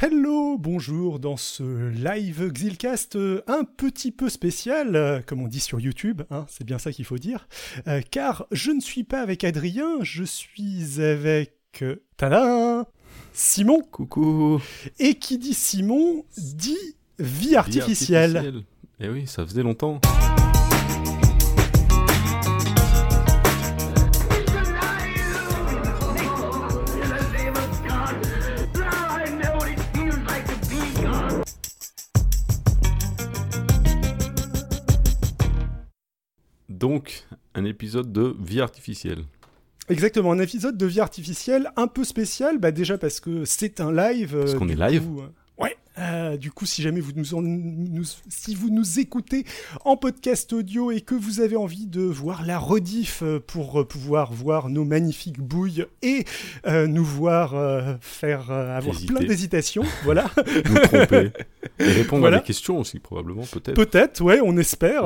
Hello, bonjour dans ce live Xilcast euh, un petit peu spécial, euh, comme on dit sur YouTube, hein, c'est bien ça qu'il faut dire, euh, car je ne suis pas avec Adrien, je suis avec... tada Simon Coucou Et qui dit Simon dit vie artificielle. Vie artificielle. Eh oui, ça faisait longtemps. Donc, un épisode de vie artificielle. Exactement, un épisode de vie artificielle un peu spécial, bah déjà parce que c'est un live. Parce qu'on du est live coup, euh, du coup, si jamais vous nous, en- nous- si vous nous écoutez en podcast audio et que vous avez envie de voir la rediff euh, pour euh, pouvoir voir nos magnifiques bouilles et euh, nous voir euh, faire avoir Hésiter. plein d'hésitations, voilà. Nous tromper. Et répondre Voilà. à des questions aussi, probablement, peut-être. Peut-être, ouais, on espère.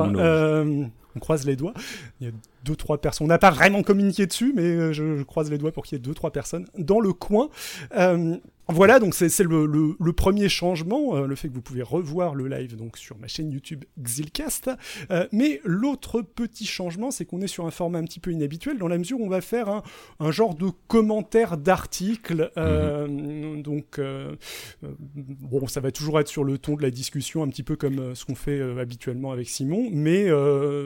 On croise les doigts. Il y a deux, trois personnes. On n'a pas vraiment communiqué dessus, mais je, je croise les doigts pour qu'il y ait deux, trois personnes dans le coin. Euh, voilà, donc c'est le, le- le premier changement, euh, le fait que vous pouvez revoir le live donc sur ma chaîne YouTube Xilcast. Euh, mais l'autre petit changement, c'est qu'on est sur un format un petit peu inhabituel dans la mesure où on va faire un, un genre de commentaire d'article. euh, Donc, euh, euh, bon, ça va toujours être sur le ton de la discussion, un petit peu comme ce qu'on fait habituellement avec Simon, mais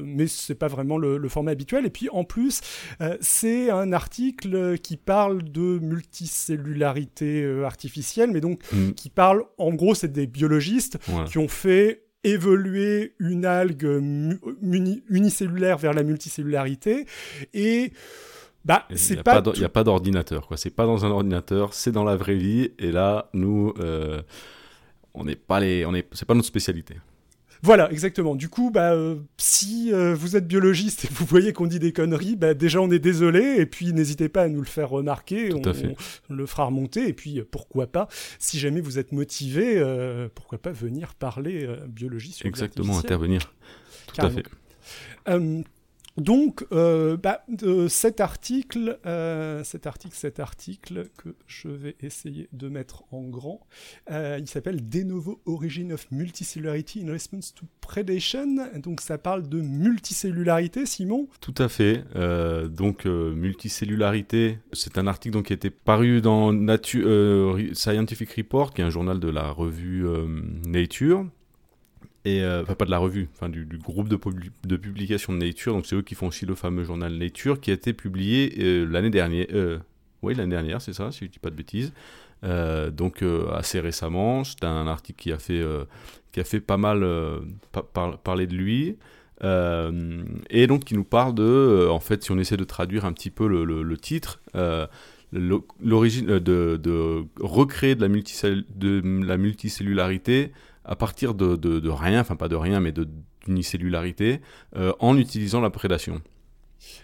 mais c'est pas vraiment le, le format habituel. Et puis en plus, c'est un article qui parle de multicellularité artificielle, mais donc Mm, qui parle, en gros, c'est des biologistes qui ont fait évoluer une algue unicellulaire vers la multicellularité et bah Il c'est n'y a pas, il y a pas d'ordinateur, quoi. C'est pas dans un ordinateur, c'est dans la vraie vie. Et là, nous, euh, on n'est pas les, on est, c'est pas notre spécialité. Voilà, exactement. Du coup, bah, euh, si euh, vous êtes biologiste et vous voyez qu'on dit des conneries, bah, déjà on est désolé, et puis n'hésitez pas à nous le faire remarquer, Tout on, à fait. on le fera remonter, et puis euh, pourquoi pas, si jamais vous êtes motivé, euh, pourquoi pas venir parler biologie sur Exactement, intervenir. Tout à fait. Donc, euh, bah, de cet article, euh, cet article, cet article que je vais essayer de mettre en grand, euh, il s'appelle De novo Origin of Multicellularity in Response to Predation. Donc, ça parle de multicellularité, Simon? Tout à fait. Euh, donc, euh, multicellularité, c'est un article donc, qui était paru dans Natu- euh, Scientific Report, qui est un journal de la revue euh, Nature. Et, euh, enfin, pas de la revue, enfin, du, groupe de, publi- de publication de Nature. Donc, c'est eux qui font aussi le fameux journal Nature, qui a été publié euh, l'année dernière. Euh, oui, l'année dernière, c'est ça, si je ne dis pas de bêtises. Donc, assez récemment. C'est un article qui a fait, qui a fait pas mal pa- par- parler de lui. Et donc qui nous parle de, en fait, si on essaie de traduire un petit peu le, titre, l'o- l'origine de, recréer de la, de la multicellularité à partir de, de- de rien, enfin pas de rien, mais d'unicellularité, euh, en utilisant la prédation.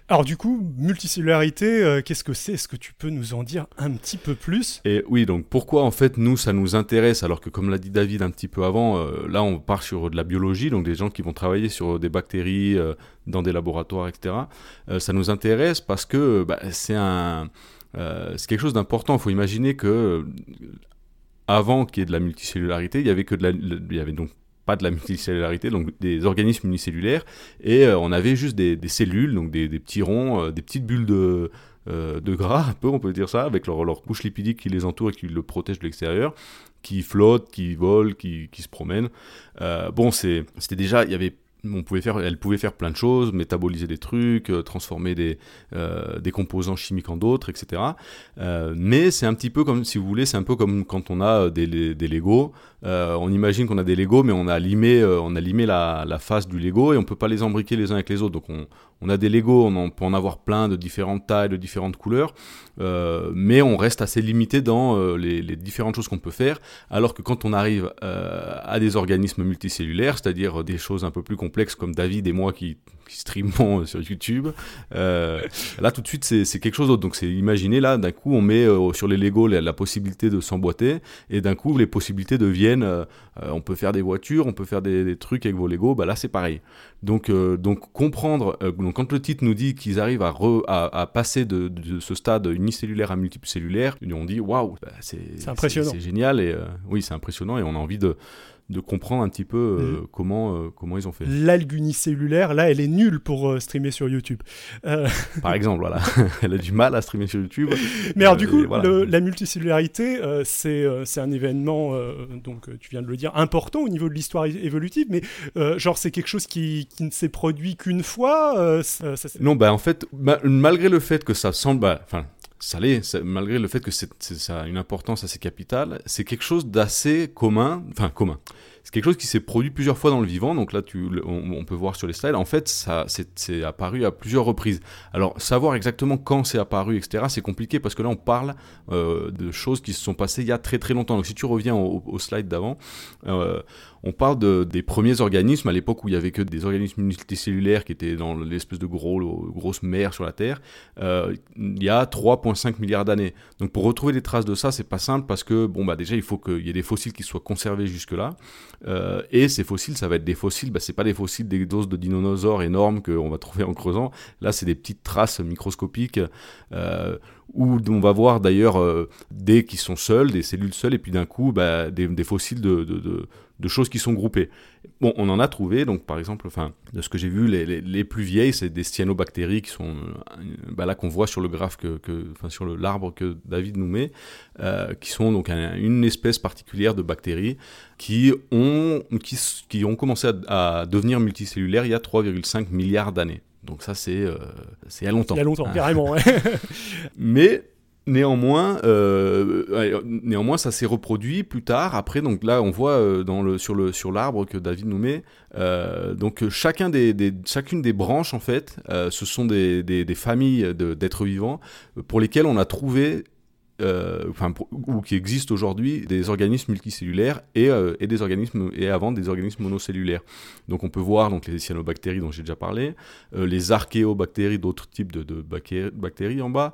Alors, du coup, multicellularité, euh, qu'est-ce que c'est? Est-ce que tu peux nous en dire un petit peu plus? Et oui, donc pourquoi en fait nous ça nous intéresse alors que comme l'a dit David un petit peu avant, euh, là on part sur de la biologie, donc des gens qui vont travailler sur des bactéries euh, dans des laboratoires, etc. Ça nous intéresse parce que bah, c'est un, euh, c'est quelque chose d'important. Il faut imaginer que avant qu'il y ait de la multicellularité, il y avait avait donc pas de la multicellularité, donc des organismes unicellulaires, et euh, on avait juste des, cellules, donc des, petits ronds, euh, des petites bulles de, euh, de gras, un peu, on peut dire ça, avec leur, couche lipidique qui les entoure et qui le protège de l'extérieur, qui flottent, qui volent, qui, qui se promènent. Bon, c'était déjà, il y avait, on pouvait faire, elle pouvait faire plein de choses, métaboliser des trucs, euh, transformer des, euh, des composants chimiques en d'autres, etc. Euh, mais c'est un petit peu comme, si vous voulez, c'est un peu comme quand on a des, des Lego. On imagine qu'on a des Lego, mais on a limé, la, face du Lego et on peut pas les embriquer les uns avec les autres. Donc on, a des Lego, on peut en avoir plein de différentes tailles, de différentes couleurs, mais on reste assez limité dans les, les différentes choses qu'on peut faire. Alors que quand on arrive à des organismes multicellulaires, c'est-à-dire des choses un peu plus complexes, complexes comme David et moi qui qui streamons sur YouTube. Euh, là, tout de suite, c'est quelque chose d'autre. Donc, c'est imaginer là, d'un coup, on met euh, sur les Lego la, possibilité de s'emboîter, et d'un coup, les possibilités deviennent, euh, on peut faire des voitures, on peut faire des, trucs avec vos Lego. Bah là, c'est pareil. Donc, donc comprendre. donc, quand le titre nous dit qu'ils arrivent à, à, passer de, ce stade unicellulaire à multicellulaire, on dit waouh, bah, c'est impressionnant, c'est génial et oui, c'est impressionnant et on a envie de de comprendre un petit peu euh, mm. comment, euh, comment ils ont fait. L'algue unicellulaire, là, elle est nulle pour euh, streamer sur YouTube. Par exemple, voilà. elle a du mal à streamer sur YouTube. Mais alors, du coup, la multicellularité, c'est c'est un événement, donc tu viens de le dire, important au niveau de l'histoire évolutive, mais genre, c'est quelque chose qui, qui ne s'est produit qu'une fois Non, bah en fait, malgré le fait que ça semble. Bah, enfin, ça l'est, malgré le fait que ça a une importance assez capitale, c'est quelque chose d'assez commun, enfin commun. C'est quelque chose qui s'est produit plusieurs fois dans le vivant, donc là on, peut voir sur les slides, en fait ça c'est, apparu à plusieurs reprises. Alors savoir exactement quand c'est apparu, etc., c'est compliqué parce que là on parle euh, de choses qui se sont passées il y a très très longtemps. Donc si tu reviens au, au slide d'avant, euh, on parle de, des premiers organismes à l'époque où il y avait que des organismes multicellulaires qui étaient dans l'espèce de gros, grosse mer sur la Terre, euh, il y a 3,5 milliards d'années. Donc pour retrouver des traces de ça, c'est pas simple parce que bon bah déjà il faut qu'il y ait des fossiles qui soient conservés jusque là, euh, et ces fossiles ça va être des fossiles, bah, c'est pas des fossiles des doses de dinosaures énormes qu'on va trouver en creusant. Là c'est des petites traces microscopiques. Euh, où on va voir d'ailleurs des qui sont seuls, des cellules seules, et puis d'un coup bah, des, fossiles de choses qui sont groupées. Bon, on en a trouvé, donc par exemple, enfin, de ce que j'ai vu, les, les, plus vieilles, c'est des cyanobactéries qui sont euh, bah là qu'on voit sur le graphe, que, que enfin, sur l'arbre que David nous met, euh, qui sont donc une espèce particulière de bactéries qui ont, qui, qui ont commencé à, devenir multicellulaires il y a 3,5 milliards d'années. Donc ça, c'est euh, c'est a longtemps. Il y a longtemps, carrément, ouais. Mais Néanmoins, euh, néanmoins, ça s'est reproduit plus tard. Après, donc là, on voit euh, sur l'arbre que David nous met. Euh, donc chacune des branches, en fait, ce sont des, familles d'êtres vivants pour lesquelles on a trouvé enfin, ou qui existent aujourd'hui des organismes multicellulaires et, des organismes et avant des organismes monocellulaires. Donc on peut voir donc les cyanobactéries dont j'ai déjà parlé, les archéobactéries, d'autres types de bactéries en bas.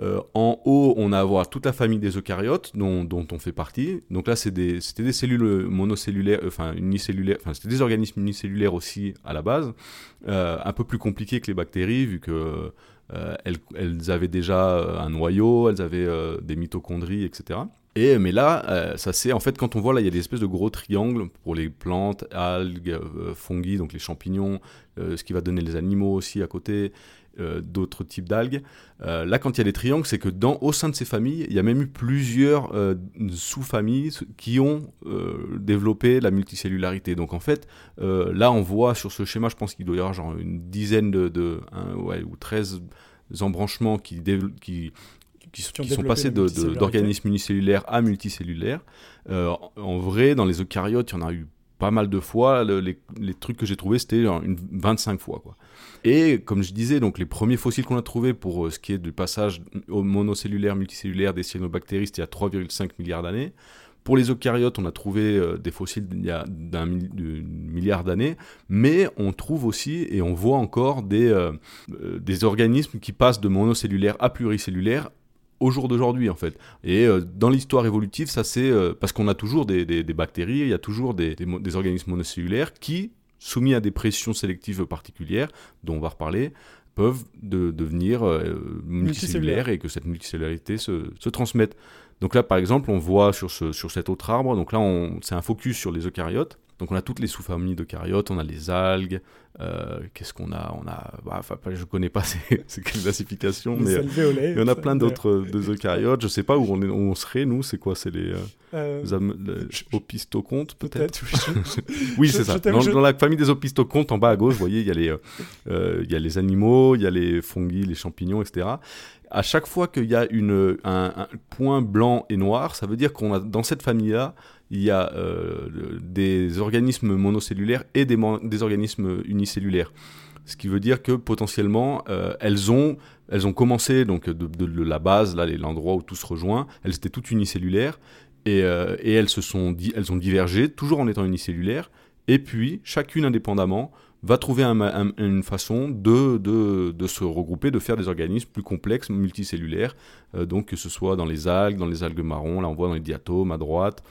Euh, en haut, on a à voir toute la famille des eucaryotes dont, on fait partie. Donc là, c'était des, cellules monocellulaires, enfin unicellulaires, enfin c'était des organismes unicellulaires aussi à la base, euh, un peu plus compliqués que les bactéries vu que euh, elles, avaient déjà un noyau, elles avaient des mitochondries, etc. Et, mais là, ça c'est en fait quand on voit là, il y a des espèces de gros triangles pour les plantes, algues, fungi, donc les champignons, ce qui va donner les animaux aussi à côté. Euh, d'autres types d'algues. Euh, là, quand il y a des triangles, c'est que dans, au sein de ces familles, il y a même eu plusieurs euh, sous-familles qui ont développé la multicellularité. Donc en fait, là, on voit sur ce schéma, je pense qu'il doit y avoir genre une dizaine de, ouais, ou 13 embranchements qui, qui, qui, sont passés d'organismes unicellulaires à multicellulaires. en vrai, dans les eucaryotes, il y en a eu pas mal de fois. les, les, trucs que j'ai trouvés, c'était une 25 fois. Quoi. Et comme je disais, donc les premiers fossiles qu'on a trouvés pour euh, ce qui est du passage au monocellulaire, multicellulaire des cyanobactéries, c'était il y a 3,5 milliards d'années. Pour les eucaryotes, on a trouvé euh, des fossiles il y a d'un milliard d'années, mais on trouve aussi et on voit encore des, euh, des organismes qui passent de monocellulaire à pluricellulaire au jour d'aujourd'hui en fait. Et dans l'histoire évolutive, ça c'est parce qu'on a toujours des, des, bactéries, il y a toujours des, des, organismes monocellulaires qui soumis à des pressions sélectives particulières, dont on va reparler, peuvent devenir euh, multicellulaires et que cette multicellularité se, se, transmette. Donc là, par exemple, on voit sur, ce, sur cet autre arbre, donc là, c'est un focus sur les eucaryotes. Donc on a toutes les sous-familles d'eucaryotes, on a les algues, euh, qu'est-ce qu'on a? On a, bah, je connais pas ces, ces classifications, mais il y en a plein d'autres eucaryotes. Je sais pas où on, est, où on serait nous. C'est quoi? C'est les, euh, euh opistocontes peut-être? oui, c'est ça. Dans, la famille des opistocontes, en bas à gauche, vous voyez, il y a les, euh, il y a les animaux, il y a les fungi, les champignons, etc à chaque fois qu'il y a une, un, point blanc et noir, ça veut dire qu'on a dans cette famille-là, il y a euh, des organismes monocellulaires et des, organismes unicellulaires. Ce qui veut dire que potentiellement, euh, elles, ont, elles ont commencé donc de, la base, là, l'endroit où tout se rejoint, elles étaient toutes unicellulaires et, euh, elles, se sont elles ont divergé, toujours en étant unicellulaires. Et puis, chacune indépendamment, va trouver une façon de, de, se regrouper, de faire des organismes plus complexes, multicellulaires, donc que ce soit dans les algues, dans les algues marron, là on voit dans les diatomes à droite,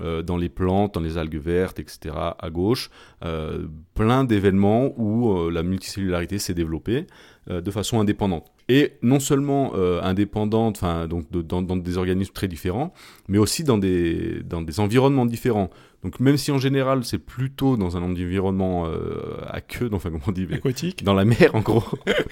euh, dans les plantes, dans les algues vertes, etc. à gauche, euh, plein d'événements où la multicellularité s'est développée de façon indépendante. Et non seulement indépendante, donc dans, dans, des organismes très différents, mais aussi dans des, dans des environnements différents. Donc même si en général c'est plutôt dans un environnement euh, à queue, enfin comment on dit, aquatique, dans la mer en gros,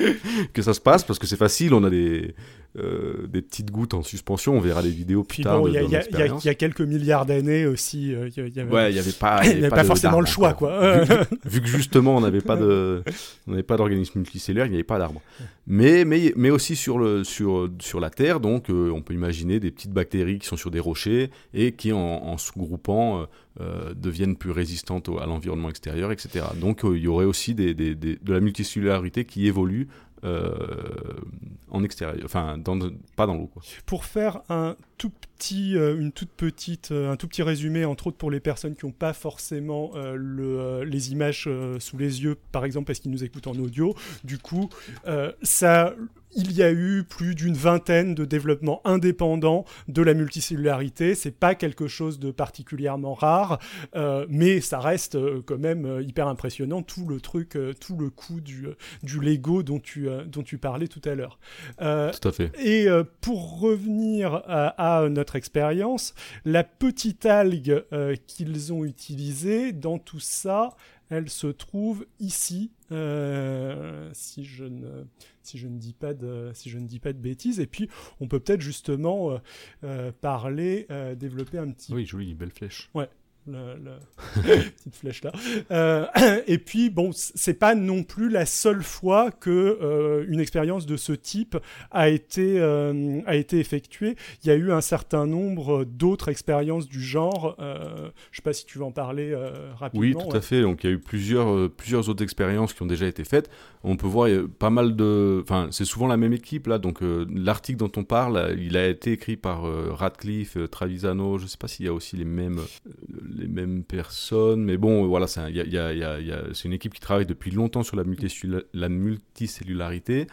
que ça se passe parce que c'est facile, on a des euh, des petites gouttes en suspension, on verra les vidéos plus tard. Il y, a quelques milliards d'années aussi, euh, il y, avait, ouais, il y avait pas, y avait pas, forcément le choix quoi. Vu, que justement on n'avait pas de, on n'avait pas d'organisme multicellulaire, il n'y avait pas d'arbres. Mais mais mais aussi sur le sur sur la Terre, donc on peut imaginer des petites bactéries qui sont sur des rochers et qui en, en sous-groupant euh, deviennent plus résistantes à l'environnement extérieur, etc. Donc euh, il y aurait aussi des, de la multicellularité qui évolue euh, en extérieur, enfin pas dans l'eau. Pour faire un tout petit, une toute petite, un tout petit résumé, entre autres pour les personnes qui n'ont pas forcément le, les images sous les yeux, par exemple parce qu'ils nous écoutent en audio, du coup, ça il y a eu plus d'une vingtaine de développements indépendants de la multicellularité. C'est pas quelque chose de particulièrement rare, euh, mais ça reste euh, quand même euh, hyper impressionnant tout le truc, tout le coup du, du Lego dont tu, dont tu parlais tout à l'heure. tout à fait. Et pour revenir à, notre expérience, la petite algue qu'ils ont utilisée dans tout ça, elle se trouve ici, si je ne si je ne dis pas de, si je ne dis pas de bêtises. Et puis, on peut peut-être justement euh, euh, parler, euh, développer un petit. Oui, joli, belle flèche. Ouais la, petite flèche là. Euh, et puis bon, c'est pas non plus la seule fois que euh, une expérience de ce type a été euh, a été effectuée. Il y a eu un certain nombre d'autres expériences du genre. je sais pas si tu veux en parler rapidement. Oui, tout à fait. Donc il y a eu plusieurs plusieurs autres expériences qui ont déjà été faites. On peut voir pas mal de, enfin c'est souvent la même équipe là. Donc l'article dont on parle, il a été écrit par Radcliffe, Travisano. Je sais pas s'il y a aussi les mêmes les mêmes personnes, mais bon, voilà, c'est une équipe qui travaille depuis longtemps sur la, la multicellularité.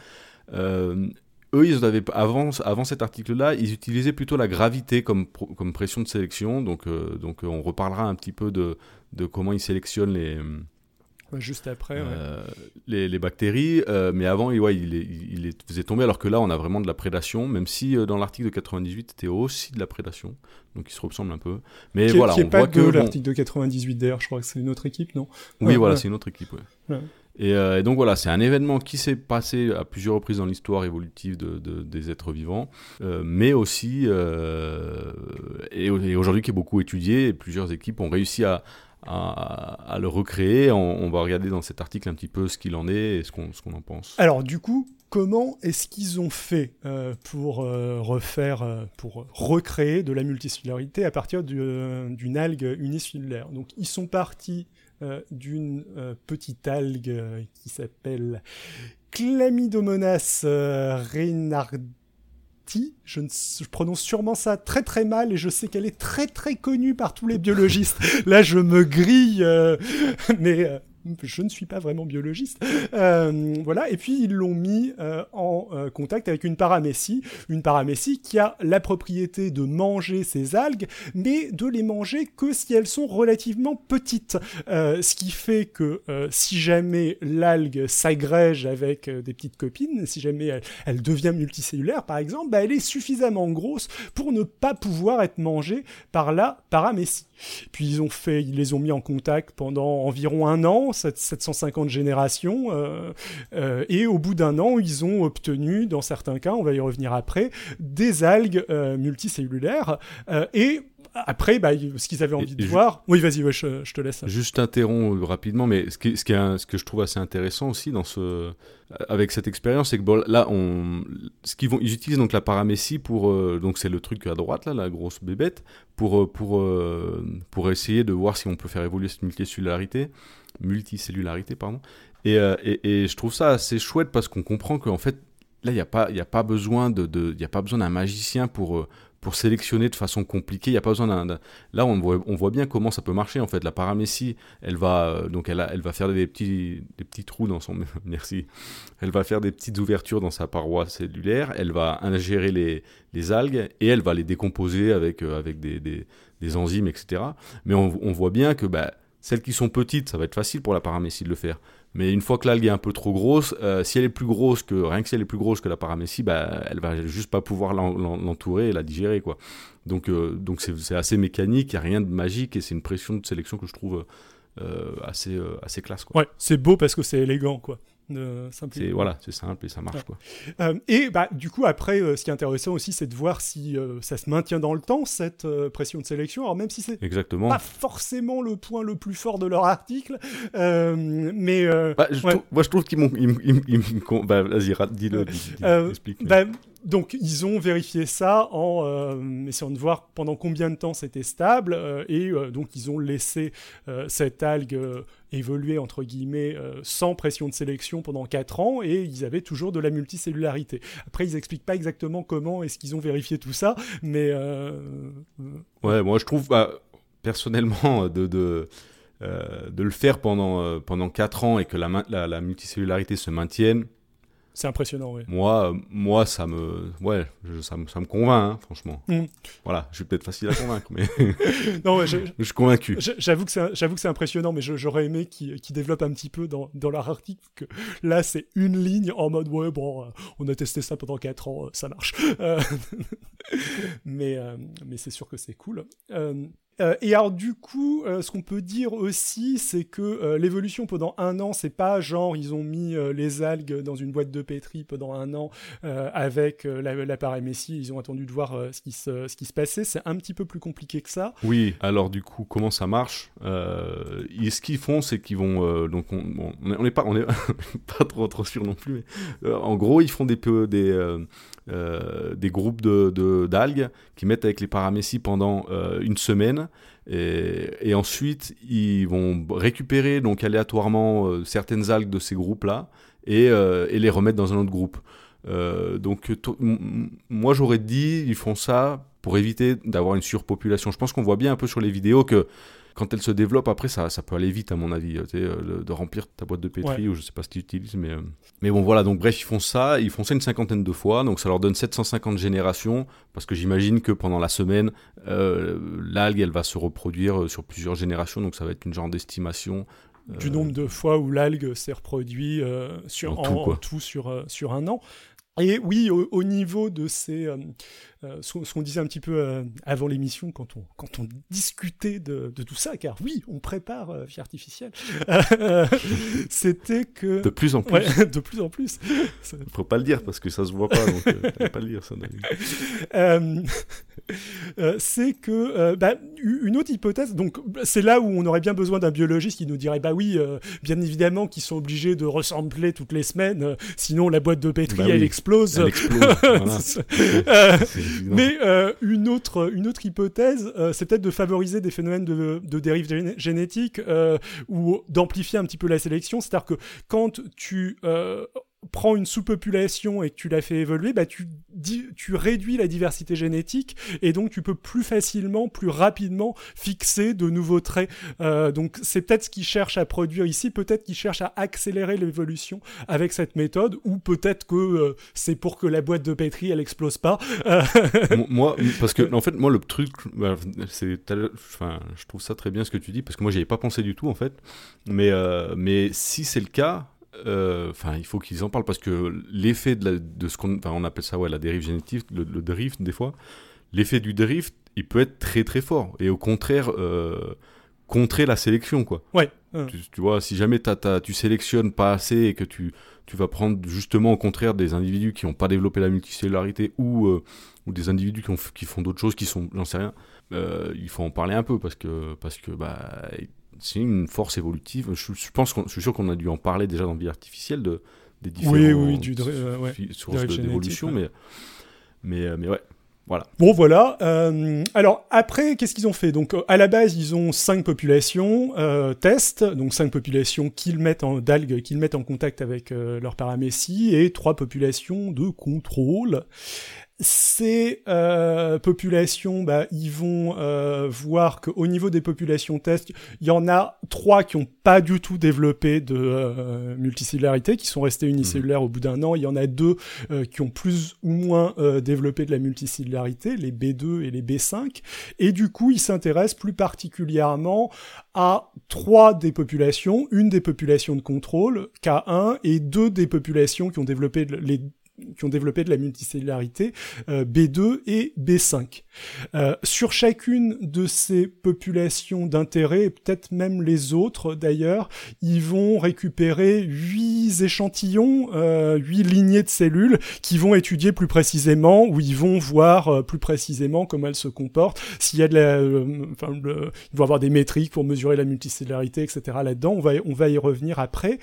Euh, eux, ils avaient, avant, avant cet article-là, ils utilisaient plutôt la gravité comme, comme pression de sélection. Donc, euh, donc on reparlera un petit peu de, de comment ils sélectionnent les, juste après. Euh, les, bactéries, euh, mais avant, il, ouais, il, les, il, faisait tomber, alors que là, on a vraiment de la prédation, même si euh, dans l'article de 98, c'était aussi de la prédation, donc il se ressemble un peu. Mais qui, voilà, qui on pas voit que l'article de 98 d'ailleurs, je crois que c'est une autre équipe, non? Oui, voilà, c'est une autre équipe. Ouais. Et, donc voilà, c'est un événement qui s'est passé à plusieurs reprises dans l'histoire évolutive de, des êtres vivants, mais aussi, et, et aujourd'hui qui est beaucoup étudié, et plusieurs équipes ont réussi à, à, le recréer. On, va regarder dans cet article un petit peu ce qu'il en est et ce qu'on en pense. Alors du coup, comment est-ce qu'ils ont fait euh, pour euh, refaire, euh, pour recréer de la multicellularité à partir d'une algue unicellulaire Donc ils sont partis d'une petite algue qui s'appelle Chlamydomonas reynardi je, prononce sûrement ça très très mal et je sais qu'elle est très très connue par tous les biologistes. Là, je me grille, euh, mais euh, je ne suis pas vraiment biologiste. Euh, voilà, et puis ils l'ont mis euh, en euh, contact avec une paramécie, une paramécie qui a la propriété de manger ces algues, mais de les manger que si elles sont relativement petites. ce qui fait que si jamais l'algue s'agrège avec des petites copines, si jamais elle, devient multicellulaire par exemple, bah, elle est suffisamment grosse pour ne pas pouvoir être mangée par la paramécie. Puis ils ont fait, ils les ont mis en contact pendant environ un an, 750 générations, euh, euh, et au bout d'un an, ils ont obtenu, dans certains cas, on va y revenir après, des algues euh, multicellulaires et après, bah, ce qu'ils avaient envie de voir. Oui, vas-y, je, te laisse. Juste interromps rapidement, mais ce, qui, ce, qui ce que je trouve assez intéressant aussi dans ce, avec cette expérience, c'est que bon, là, on, ce qu'ils vont, ils utilisent donc la paramécie pour, donc c'est le truc à droite là, la grosse bébête, pour pour pour essayer de voir si on peut faire évoluer cette multicellularité multicellularité, pardon. Et, euh, et, et, je trouve ça assez chouette parce qu'on comprend qu'en fait, là, il n'y a, pas, a pas besoin de, de a pas besoin d'un magicien pour, euh, pour sélectionner de façon compliquée. Il n'y a pas besoin d'un. Là, on voit, on voit bien comment ça peut marcher en fait. La paramécie, elle va euh, donc elle, elle va faire des petits, des petits trous dans son. Merci. Elle va faire des petites ouvertures dans sa paroi cellulaire. Elle va ingérer les, les algues et elle va les décomposer avec euh, avec des, des, enzymes, etc. Mais on, on voit bien que bah, celles qui sont petites, ça va être facile pour la paramécie de le faire. Mais une fois que l'algue est un peu trop grosse, euh, si elle est plus grosse que rien que si elle est plus grosse que la paramécie, bah, elle va juste pas pouvoir l'entourer et la digérer quoi. Donc euh, donc c'est assez mécanique, il y a rien de magique et c'est une pression de sélection que je trouve euh, assez assez classe. Ouais, c'est beau parce que c'est élégant quoi. C'est voilà, c'est simple et ça marche quoi. Euh, et bah du coup après, euh, ce qui est intéressant aussi, c'est de voir si euh, ça se maintient dans le temps cette pression de sélection. Alors même si c'est exactement pas forcément le point le plus fort de leur article, mais bah, moi je trouve qu'ils m'ont, bah, vas-y, dis-le, explique. Bah, donc ils ont vérifié ça en euh, essayant de voir pendant combien de temps c'était stable euh, et euh, donc ils ont laissé cette algue évoluer entre guillemets sans pression de sélection pendant 4 ans et ils avaient toujours de la multicellularité. Après ils expliquent pas exactement comment est-ce qu'ils ont vérifié tout ça, mais ouais moi je trouve bah, personnellement de, le faire pendant, pendant 4 ans et que la multicellularité se maintienne, c'est impressionnant, oui. Moi, moi, ça me, ouais, ça, me, ça me convainc, hein, franchement. Mm. Voilà, je suis peut-être facile à convaincre, mais non, je, je, suis convaincu. J'avoue que c'est, j'avoue que c'est impressionnant, mais j'aurais aimé qu'ils développent un petit peu dans, dans leur article que là, c'est une ligne en mode ouais, bon, euh, on a testé ça pendant 4 ans, euh, ça marche. Euh, mais, mais c'est sûr que c'est cool. Euh, et alors du coup, euh, ce qu'on peut dire aussi, c'est que euh, l'évolution pendant un an, c'est pas genre ils ont mis les algues dans une boîte de pétri pendant un an avec l'appareil Messi, ils ont attendu de voir ce, qui se, ce qui se passait. C'est un petit peu plus compliqué que ça. Oui. Alors du coup, comment ça marche Ce qu'ils font, c'est qu'ils vont donc on n'est pas on est pas trop trop sûr non plus. Mais, en gros, ils font des des euh, des groupes de, d'algues qui mettent avec les paramécies pendant euh, une semaine. Et, ensuite, ils vont récupérer donc aléatoirement euh, certaines algues de ces groupes-là et, les remettre dans un autre groupe. donc, moi j'aurais dit, ils font ça pour éviter d'avoir une surpopulation. Je pense qu'on voit bien un peu sur les vidéos que quand elle se développe, après, ça, ça peut aller vite, à mon avis, euh, de remplir ta boîte de pétri, ou je sais pas ce qu'ils utilisent, mais, euh, mais bon, voilà, donc bref, ils font ça, ils font ça une cinquantaine de fois, donc ça leur donne 750 générations, parce que j'imagine que pendant la semaine, euh, l'algue, elle va se reproduire sur plusieurs générations, donc ça va être une genre d'estimation. Du nombre de fois où l'algue s'est reproduit sur, en, tout, sur, sur un an. Et oui, au, niveau de ces, euh, ce, qu'on disait un petit peu euh, avant l'émission quand on, quand on discutait de, de, tout ça, car oui, on prépare euh, vie artificielle, c'était que... De plus en plus. de plus en plus. Faut pas le dire parce que ça se voit pas, donc faut pas le dire. Ça, c'est que bah, une autre hypothèse, donc c'est là où on aurait bien besoin d'un biologiste qui nous dirait bah oui, bien évidemment qu'ils sont obligés de ressembler toutes les semaines, sinon la boîte de pétri bah elle explose. Elle explose. Mais euh, une, autre, une autre hypothèse, euh, c'est peut-être de favoriser des phénomènes de, dérive génétique euh, ou d'amplifier un petit peu la sélection. C'est-à-dire que quand tu prends une sous-population et que tu la fais évoluer, bah tu, tu réduis la diversité génétique et donc tu peux plus facilement, plus rapidement fixer de nouveaux traits. Euh, donc c'est peut-être ce qu'ils cherchent à produire ici, peut-être qu'ils cherchent à accélérer l'évolution avec cette méthode, ou peut-être que euh, c'est pour que la boîte de pétri elle explose pas. moi, parce que en fait, moi le truc, bah, c'est, enfin, je trouve ça très bien ce que tu dis parce que moi j'y avais pas pensé du tout en fait, mais euh, mais si c'est le cas, euh, enfin, il faut qu'ils en parlent parce que l'effet de, de, ce qu'on on appelle ça ouais, la dérive génétique, le, drift des fois, l'effet du drift, il peut être très très fort et au contraire euh, contrer la sélection quoi. Ouais. Tu, vois, si jamais tu sélectionnes pas assez et que tu, tu vas prendre justement au contraire des individus qui n'ont pas développé la multicellularité ou, euh, ou des individus qui, ont, qui font d'autres choses qui sont, j'en sais rien, il faut en parler un peu parce que, parce que bah, c'est une force évolutive. Je, pense je suis sûr qu'on a dû en parler déjà dans Vie artificielle de, des différents oui, oui, du, euh, sources d'évolution, mais, mais, euh, mais ouais. Voilà. Bon, voilà. Euh, alors, après, qu'est-ce qu'ils ont fait? Donc, à la base, ils ont cinq populations euh, test, donc cinq populations qu'ils mettent en d'algues qu'ils mettent en contact avec leur paramécie, et trois populations de contrôle. Ces euh, populations, bah, ils vont euh, voir qu'au niveau des populations test, il y en a trois qui ont pas du tout développé de euh, multicellularité, qui sont restés unicellulaires au bout d'un an. Il y en a deux euh, qui ont plus ou moins euh, développé de la multicellularité, les B2 et les B5. Et du coup, ils s'intéressent plus particulièrement à trois des populations, une des populations de contrôle, K1, et deux des populations qui ont développé les qui ont développé de la multicellularité euh, B2 et B5. Euh, sur chacune de ces populations d'intérêt, et peut-être même les autres d'ailleurs, ils vont récupérer huit échantillons, euh, huit lignées de cellules qui vont étudier plus précisément, où ils vont voir euh, plus précisément comment elles se comportent, s'il y a de la, euh, enfin, le, ils vont avoir des métriques pour mesurer la multicellularité, etc. là-dedans. On va, on va y revenir après.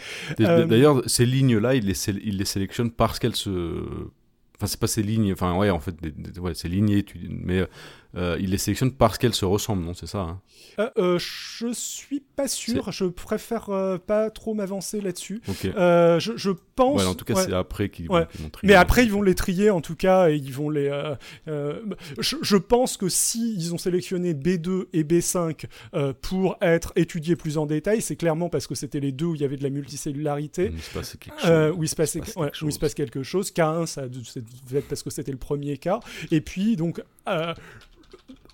D'ailleurs, ces lignes-là, ils les, sé- ils les sélectionnent parce qu'elles se. Enfin, c'est pas ces lignes. Enfin, ouais, en fait, des- des- ouais, ces lignes études. Mais euh, ils les sélectionnent parce qu'elles se ressemblent, non C'est ça hein Euh, euh, je suis pas sûr. Je préfère euh, pas trop m'avancer là-dessus. Ok. Euh, je, je pense. Ouais, en tout cas, ouais. c'est après qu'ils Ouais. vont, trier. Mais après, ils vont les trier en tout cas et ils vont les. je, je pense que si ils ont sélectionné B2 et B5 euh, pour être étudiés plus en détail, c'est clairement parce que c'était les deux où il y avait de la multicellularité. Il se passe quelque chose. Où il se passait, quelque où il se chose. passe quelque chose. K1, ça c'est peut-être parce que c'était le premier cas. Et puis donc.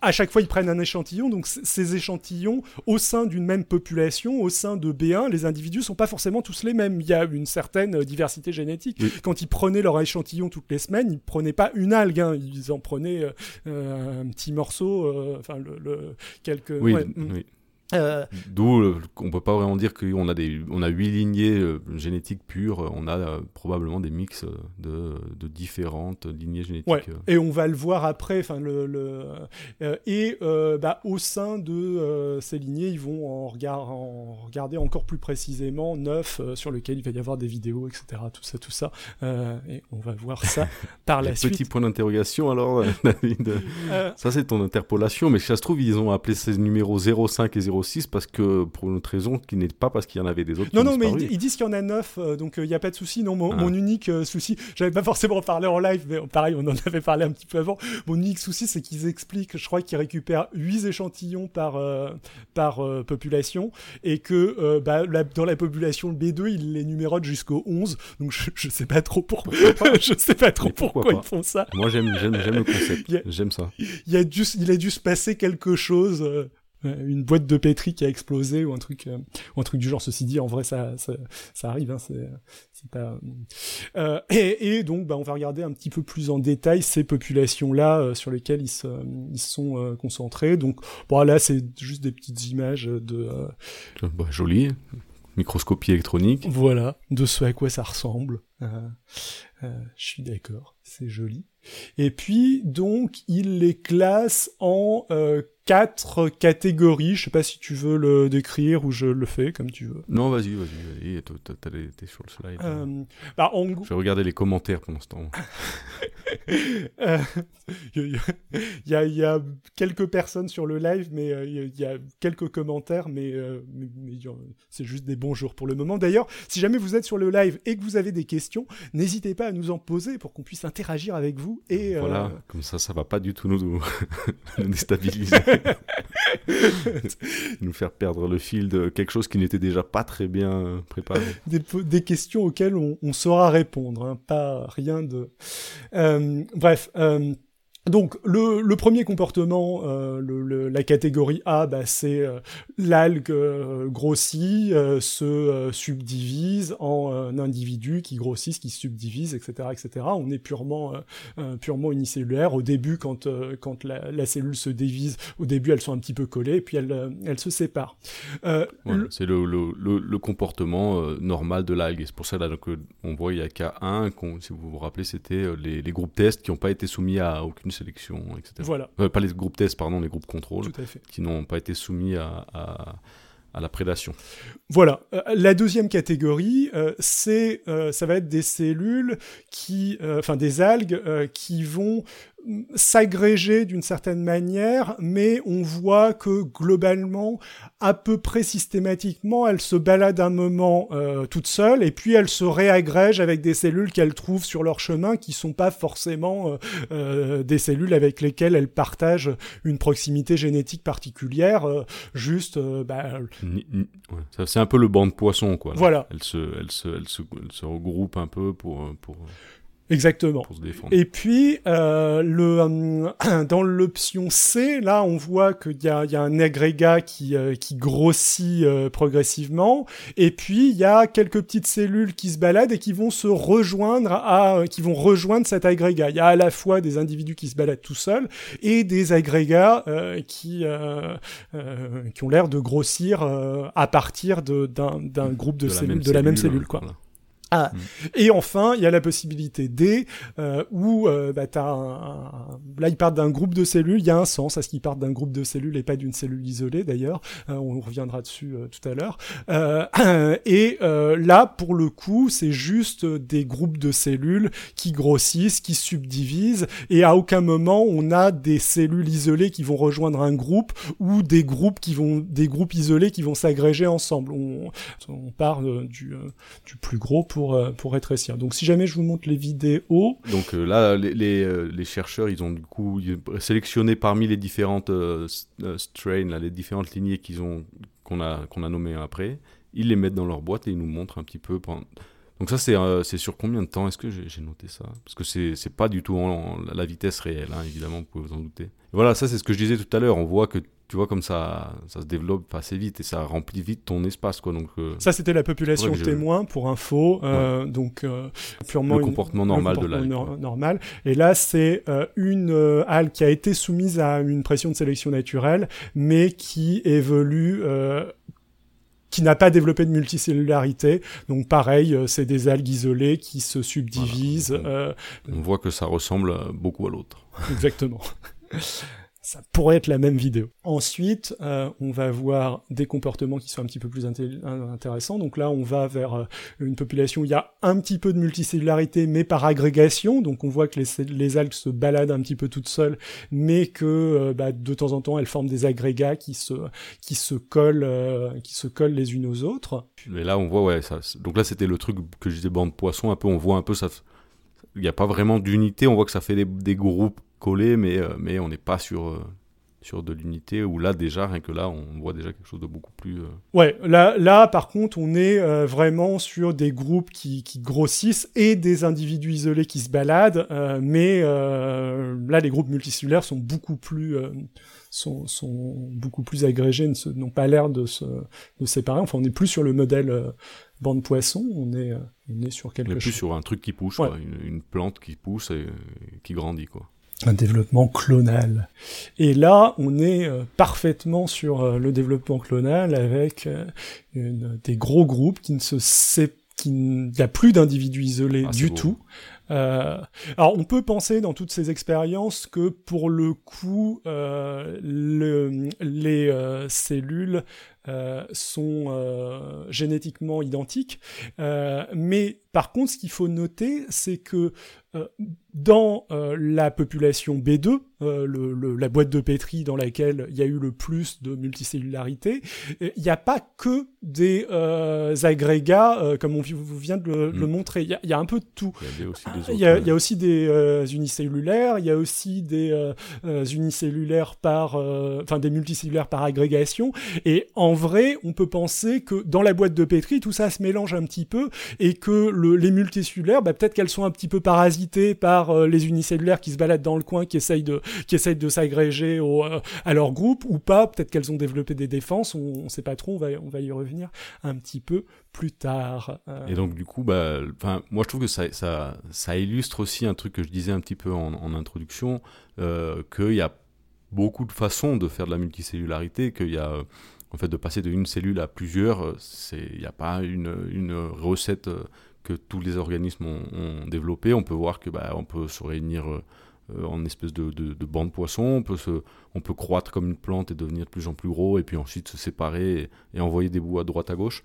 À chaque fois, ils prennent un échantillon. Donc, ces échantillons, au sein d'une même population, au sein de B1, les individus sont pas forcément tous les mêmes. Il y a une certaine euh, diversité génétique. Oui. Quand ils prenaient leur échantillon toutes les semaines, ils prenaient pas une algue. hein. Ils en prenaient euh, euh, un petit morceau, euh, enfin, le, le- quelques. Oui, ouais, mm. oui. Euh, D'où on peut pas vraiment dire qu'on a des, on a huit lignées euh, génétiques pures. On a euh, probablement des mix de, de différentes lignées génétiques. Ouais, et on va le voir après. Enfin, le, le et bah, au sein de ces lignées, ils vont en, regard, en regarder encore plus précisément neuf sur lequel il va y avoir des vidéos, etc. Tout ça, tout ça. Et on va voir ça par la suite. petits points d'interrogation alors, David. Ça, c'est ton interpolation, mais si ça se trouve, ils ont appelé ces numéros 05 et 06 parce que, pour une autre raison qui n'est pas parce qu'il y en avait des autres Non, non, mais ils, ils disent qu'il y en a neuf, euh, donc il n'y a pas de souci. Non, mon, Ah. mon unique euh, souci, j'avais pas forcément parlé en live, mais pareil, on en avait parlé un petit peu avant. Mon unique souci, c'est qu'ils expliquent, je crois qu'ils récupèrent 8 échantillons par, euh, par euh, population, et que euh, bah, la- dans la population B2, ils les numérotent jusqu'au 11, donc je, je sais pas trop pourquoi. je sais pas trop Mais pourquoi pourquoi pas ils font ça. Moi, j'aime, le concept. J'aime ça. Il, a dû, il a dû se passer quelque chose. Euh, euh, une boîte de pétri qui a explosé ou un truc euh, ou un truc du genre ceci dit en vrai ça ça, ça arrive hein, c'est c'est pas euh, et, et donc bah on va regarder un petit peu plus en détail ces populations là sur lesquelles ils se ils sont euh, concentrés donc bon là c'est juste des petites images de euh, Bah, joli. Microscopie électronique. voilà de ce à quoi ça ressemble Euh, euh, je suis d'accord c'est joli et puis donc il les classe en euh, quatre catégories. Je sais pas si tu veux le décrire ou je le fais comme tu veux. Non, vas-y, vas-y, vas-y. T'es sur le slide. Euh, bah, en Je vais regarder les commentaires pendant ce temps. euh, il y, a, il y a quelques personnes sur le live, mais euh, il y a- il y, a quelques commentaires, mais, euh, il c'est juste des bonjours pour le moment. D'ailleurs, si jamais vous êtes sur le live et que vous avez des questions, n'hésitez pas à nous en poser pour qu'on puisse interagir avec vous et euh, Voilà, comme ça, ça va pas du tout nous, nous déstabiliser. nous faire perdre le fil de quelque chose qui n'était déjà pas très bien euh, préparé. des, questions auxquelles on, on saura répondre, hein, pas rien de. Euh, bref. euh, donc le, le premier comportement, euh, le- le- la catégorie A, bah, c'est euh, l'algue euh, grossit, euh, se euh, subdivise en euh, individus qui grossissent, qui se subdivisent, etc., etc. On est purement purement unicellulaire. Au début, quand euh, quand la, la cellule se divise, au début elles sont un petit peu collées, et puis elles elles se séparent. Euh, C'est le, le, le, le comportement euh, normal de l'algue. Et c'est pour ça là, donc, on voit il y a qu'à un, qu'on- si vous vous rappelez, c'était les, les groupes tests qui n'ont pas été soumis à aucune sélection, etc. Voilà, Euh, pas les groupes tests, pardon, les groupes contrôle, tout à fait. qui n'ont pas été soumis à, à, à la prédation. Voilà. Euh, la deuxième catégorie, euh, c'est, ça va être des cellules qui, enfin des algues qui vont s'agréger d'une certaine manière, mais on voit que globalement, à peu près systématiquement, elle se balade un moment euh, toute seule et puis elle se réagrège avec des cellules qu'elle trouve sur leur chemin qui sont pas forcément euh, euh, des cellules avec lesquelles elle partage une proximité génétique particulière, juste. bah, C'est un peu le banc de poisson, quoi. Voilà. Elle se, elle se, elle se, elle se regroupe un peu pour, pour Exactement. Et puis, euh, le, euh, dans l'option C, là, on voit qu'il y a, y a un agrégat qui, euh, qui grossit euh, progressivement. Et puis, il y a quelques petites cellules qui se baladent et qui vont se rejoindre à, qui vont rejoindre cet agrégat. Il y a à la fois des individus qui se baladent tout seuls et des agrégats qui, qui ont l'air de grossir à partir d'un groupe de, cellules, de la même cellule, quoi. Ah. Mm. Et enfin, il y a la possibilité D, euh, où euh, bah, as un, là ils partent d'un groupe de cellules, il y a un sens à ce qu'ils partent d'un groupe de cellules et pas d'une cellule isolée d'ailleurs, euh, on reviendra dessus tout à l'heure. Et là, pour le coup, c'est juste des groupes de cellules qui grossissent, qui subdivisent, et à aucun moment on a des cellules isolées qui vont rejoindre un groupe ou des groupes qui vont, des groupes isolés qui vont s'agréger ensemble. On, on part du, du plus gros pour pour, euh, pour rétrécir. Donc si jamais je vous montre les vidéos... Donc euh, là, euh, les, chercheurs, ils ont du coup sélectionné parmi les différentes strains, les différentes lignées qu'ils ont qu'on a, qu'on a nommées après, ils les mettent dans leur boîte et ils nous montrent un petit peu... Donc ça, c'est c'est sur combien de temps? Est-ce que j'ai noté ça? Parce que c'est pas du tout en, la vitesse réelle, hein, évidemment, vous pouvez vous en douter. voilà, ça c'est ce que je disais tout à l'heure. On voit que tu vois comme ça ça se développe assez vite et ça remplit vite ton espace quoi donc euh, ça c'était la population témoin pour info euh, donc euh, purement le comportement normal de l'algue normal et là c'est une algue qui a été soumise à une pression de sélection naturelle mais qui évolue qui n'a pas développé de multicellularité. Donc pareil, c'est des algues isolées qui se subdivisent. on voit que ça ressemble beaucoup à l'autre. Exactement ça pourrait être la même vidéo. Ensuite, euh, on va voir des comportements qui sont un petit peu plus intéressants. Donc là, on va vers euh, une population où il y a un petit peu de multicellularité, mais par agrégation. Donc on voit que les, algues se baladent un petit peu toutes seules, mais que euh, bah, de temps en temps, elles forment des agrégats qui se collent, qui se collent les unes aux autres. Mais là, on voit, ouais, ça. Donc là, c'était le truc que je disais bande poisson. Un peu, on voit un peu ça. Il n'y a pas vraiment d'unité. On voit que ça fait des groupes collé, mais, euh, mais on n'est pas sur, euh, sur de l'unité, où là déjà, rien que là, on voit déjà quelque chose de beaucoup plus... Euh, ouais, là, là par contre, on est vraiment sur des groupes qui, qui, grossissent et des individus isolés qui se baladent, mais là, les groupes multicellulaires sont beaucoup plus... Sont, sont, beaucoup plus agrégés, n'ont pas l'air de se de séparer. Enfin, on n'est plus sur le modèle bande poisson, on est, on est sur quelque chose. On est plus sur un truc qui pousse, une, une, plante qui pousse et qui grandit, quoi un développement clonal. Et là, on est euh, parfaitement sur euh, le développement clonal avec euh, des gros groupes qui ne se sait qui n'y a plus d'individus isolés ah, du tout. alors on peut penser dans toutes ces expériences que pour le coup le, les cellules sont génétiquement identiques, mais par contre ce qu'il faut noter c'est que dans la population B2, euh, le, la boîte de pétri dans laquelle il y a eu le plus de multicellularité, il n'y a pas que des euh, agrégats, euh, comme on vous vient de le, mm. montrer. Il y, a un peu de tout. Il y a, aussi des unicellulaires, il y a aussi des unicellulaires par, enfin des multicellulaires par agrégation. Et en vrai, on peut penser que dans la boîte de pétri, tout ça se mélange un petit peu et que le, les multicellulaires, bah, peut-être qu'elles sont un petit peu parasitées par les unicellulaires qui se baladent dans le coin, qui essayent de s'agréger euh, à leur groupe ou pas. Peut-être qu'elles ont développé des défenses, on, ne sait pas trop. On va, y revenir un petit peu plus tard. Euh. Et donc du coup, bah, moi je trouve que ça, illustre aussi un truc que je disais un petit peu en, en introduction, euh, qu'il y a beaucoup de façons de faire de la multicellularité, qu'il y a en fait de passer d'une cellule à plusieurs, il n'y a pas une, une recette que tous les organismes ont, développée. On peut voir que bah, on peut se réunir euh, en espèce de, de, de de poisson. On peut, se, on peut croître comme une plante et devenir de plus en plus gros, et puis ensuite se séparer et, envoyer des bouts à droite à gauche.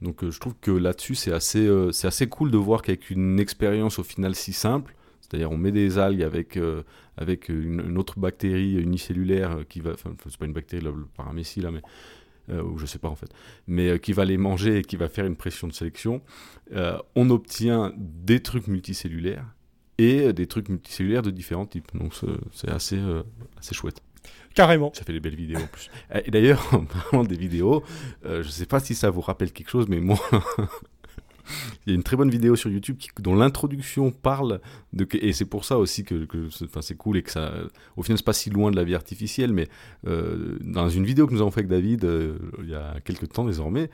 Donc euh, je trouve que là-dessus, c'est assez, euh, assez cool de voir qu'avec une expérience au final si simple, C'est-à-dire on met des algues avec, avec une, autre bactérie unicellulaire qui va, enfin pas une bactérie, le, là, mais ou je sais pas en fait, mais qui va les manger et qui va faire une pression de sélection, on obtient des trucs multicellulaires et des trucs multicellulaires de différents types. Donc c'est assez, assez chouette. Carrément. Ça fait des belles vidéos en plus. Et d'ailleurs, en parlant des vidéos, je ne sais pas si ça vous rappelle quelque chose, mais moi, il y a une très bonne vidéo sur YouTube dont l'introduction parle de et c'est pour ça aussi que, c'est cool et que ça au final c'est pas si loin de la vie artificielle mais euh, dans une vidéo que nous avons fait avec David euh, il y a quelques temps désormais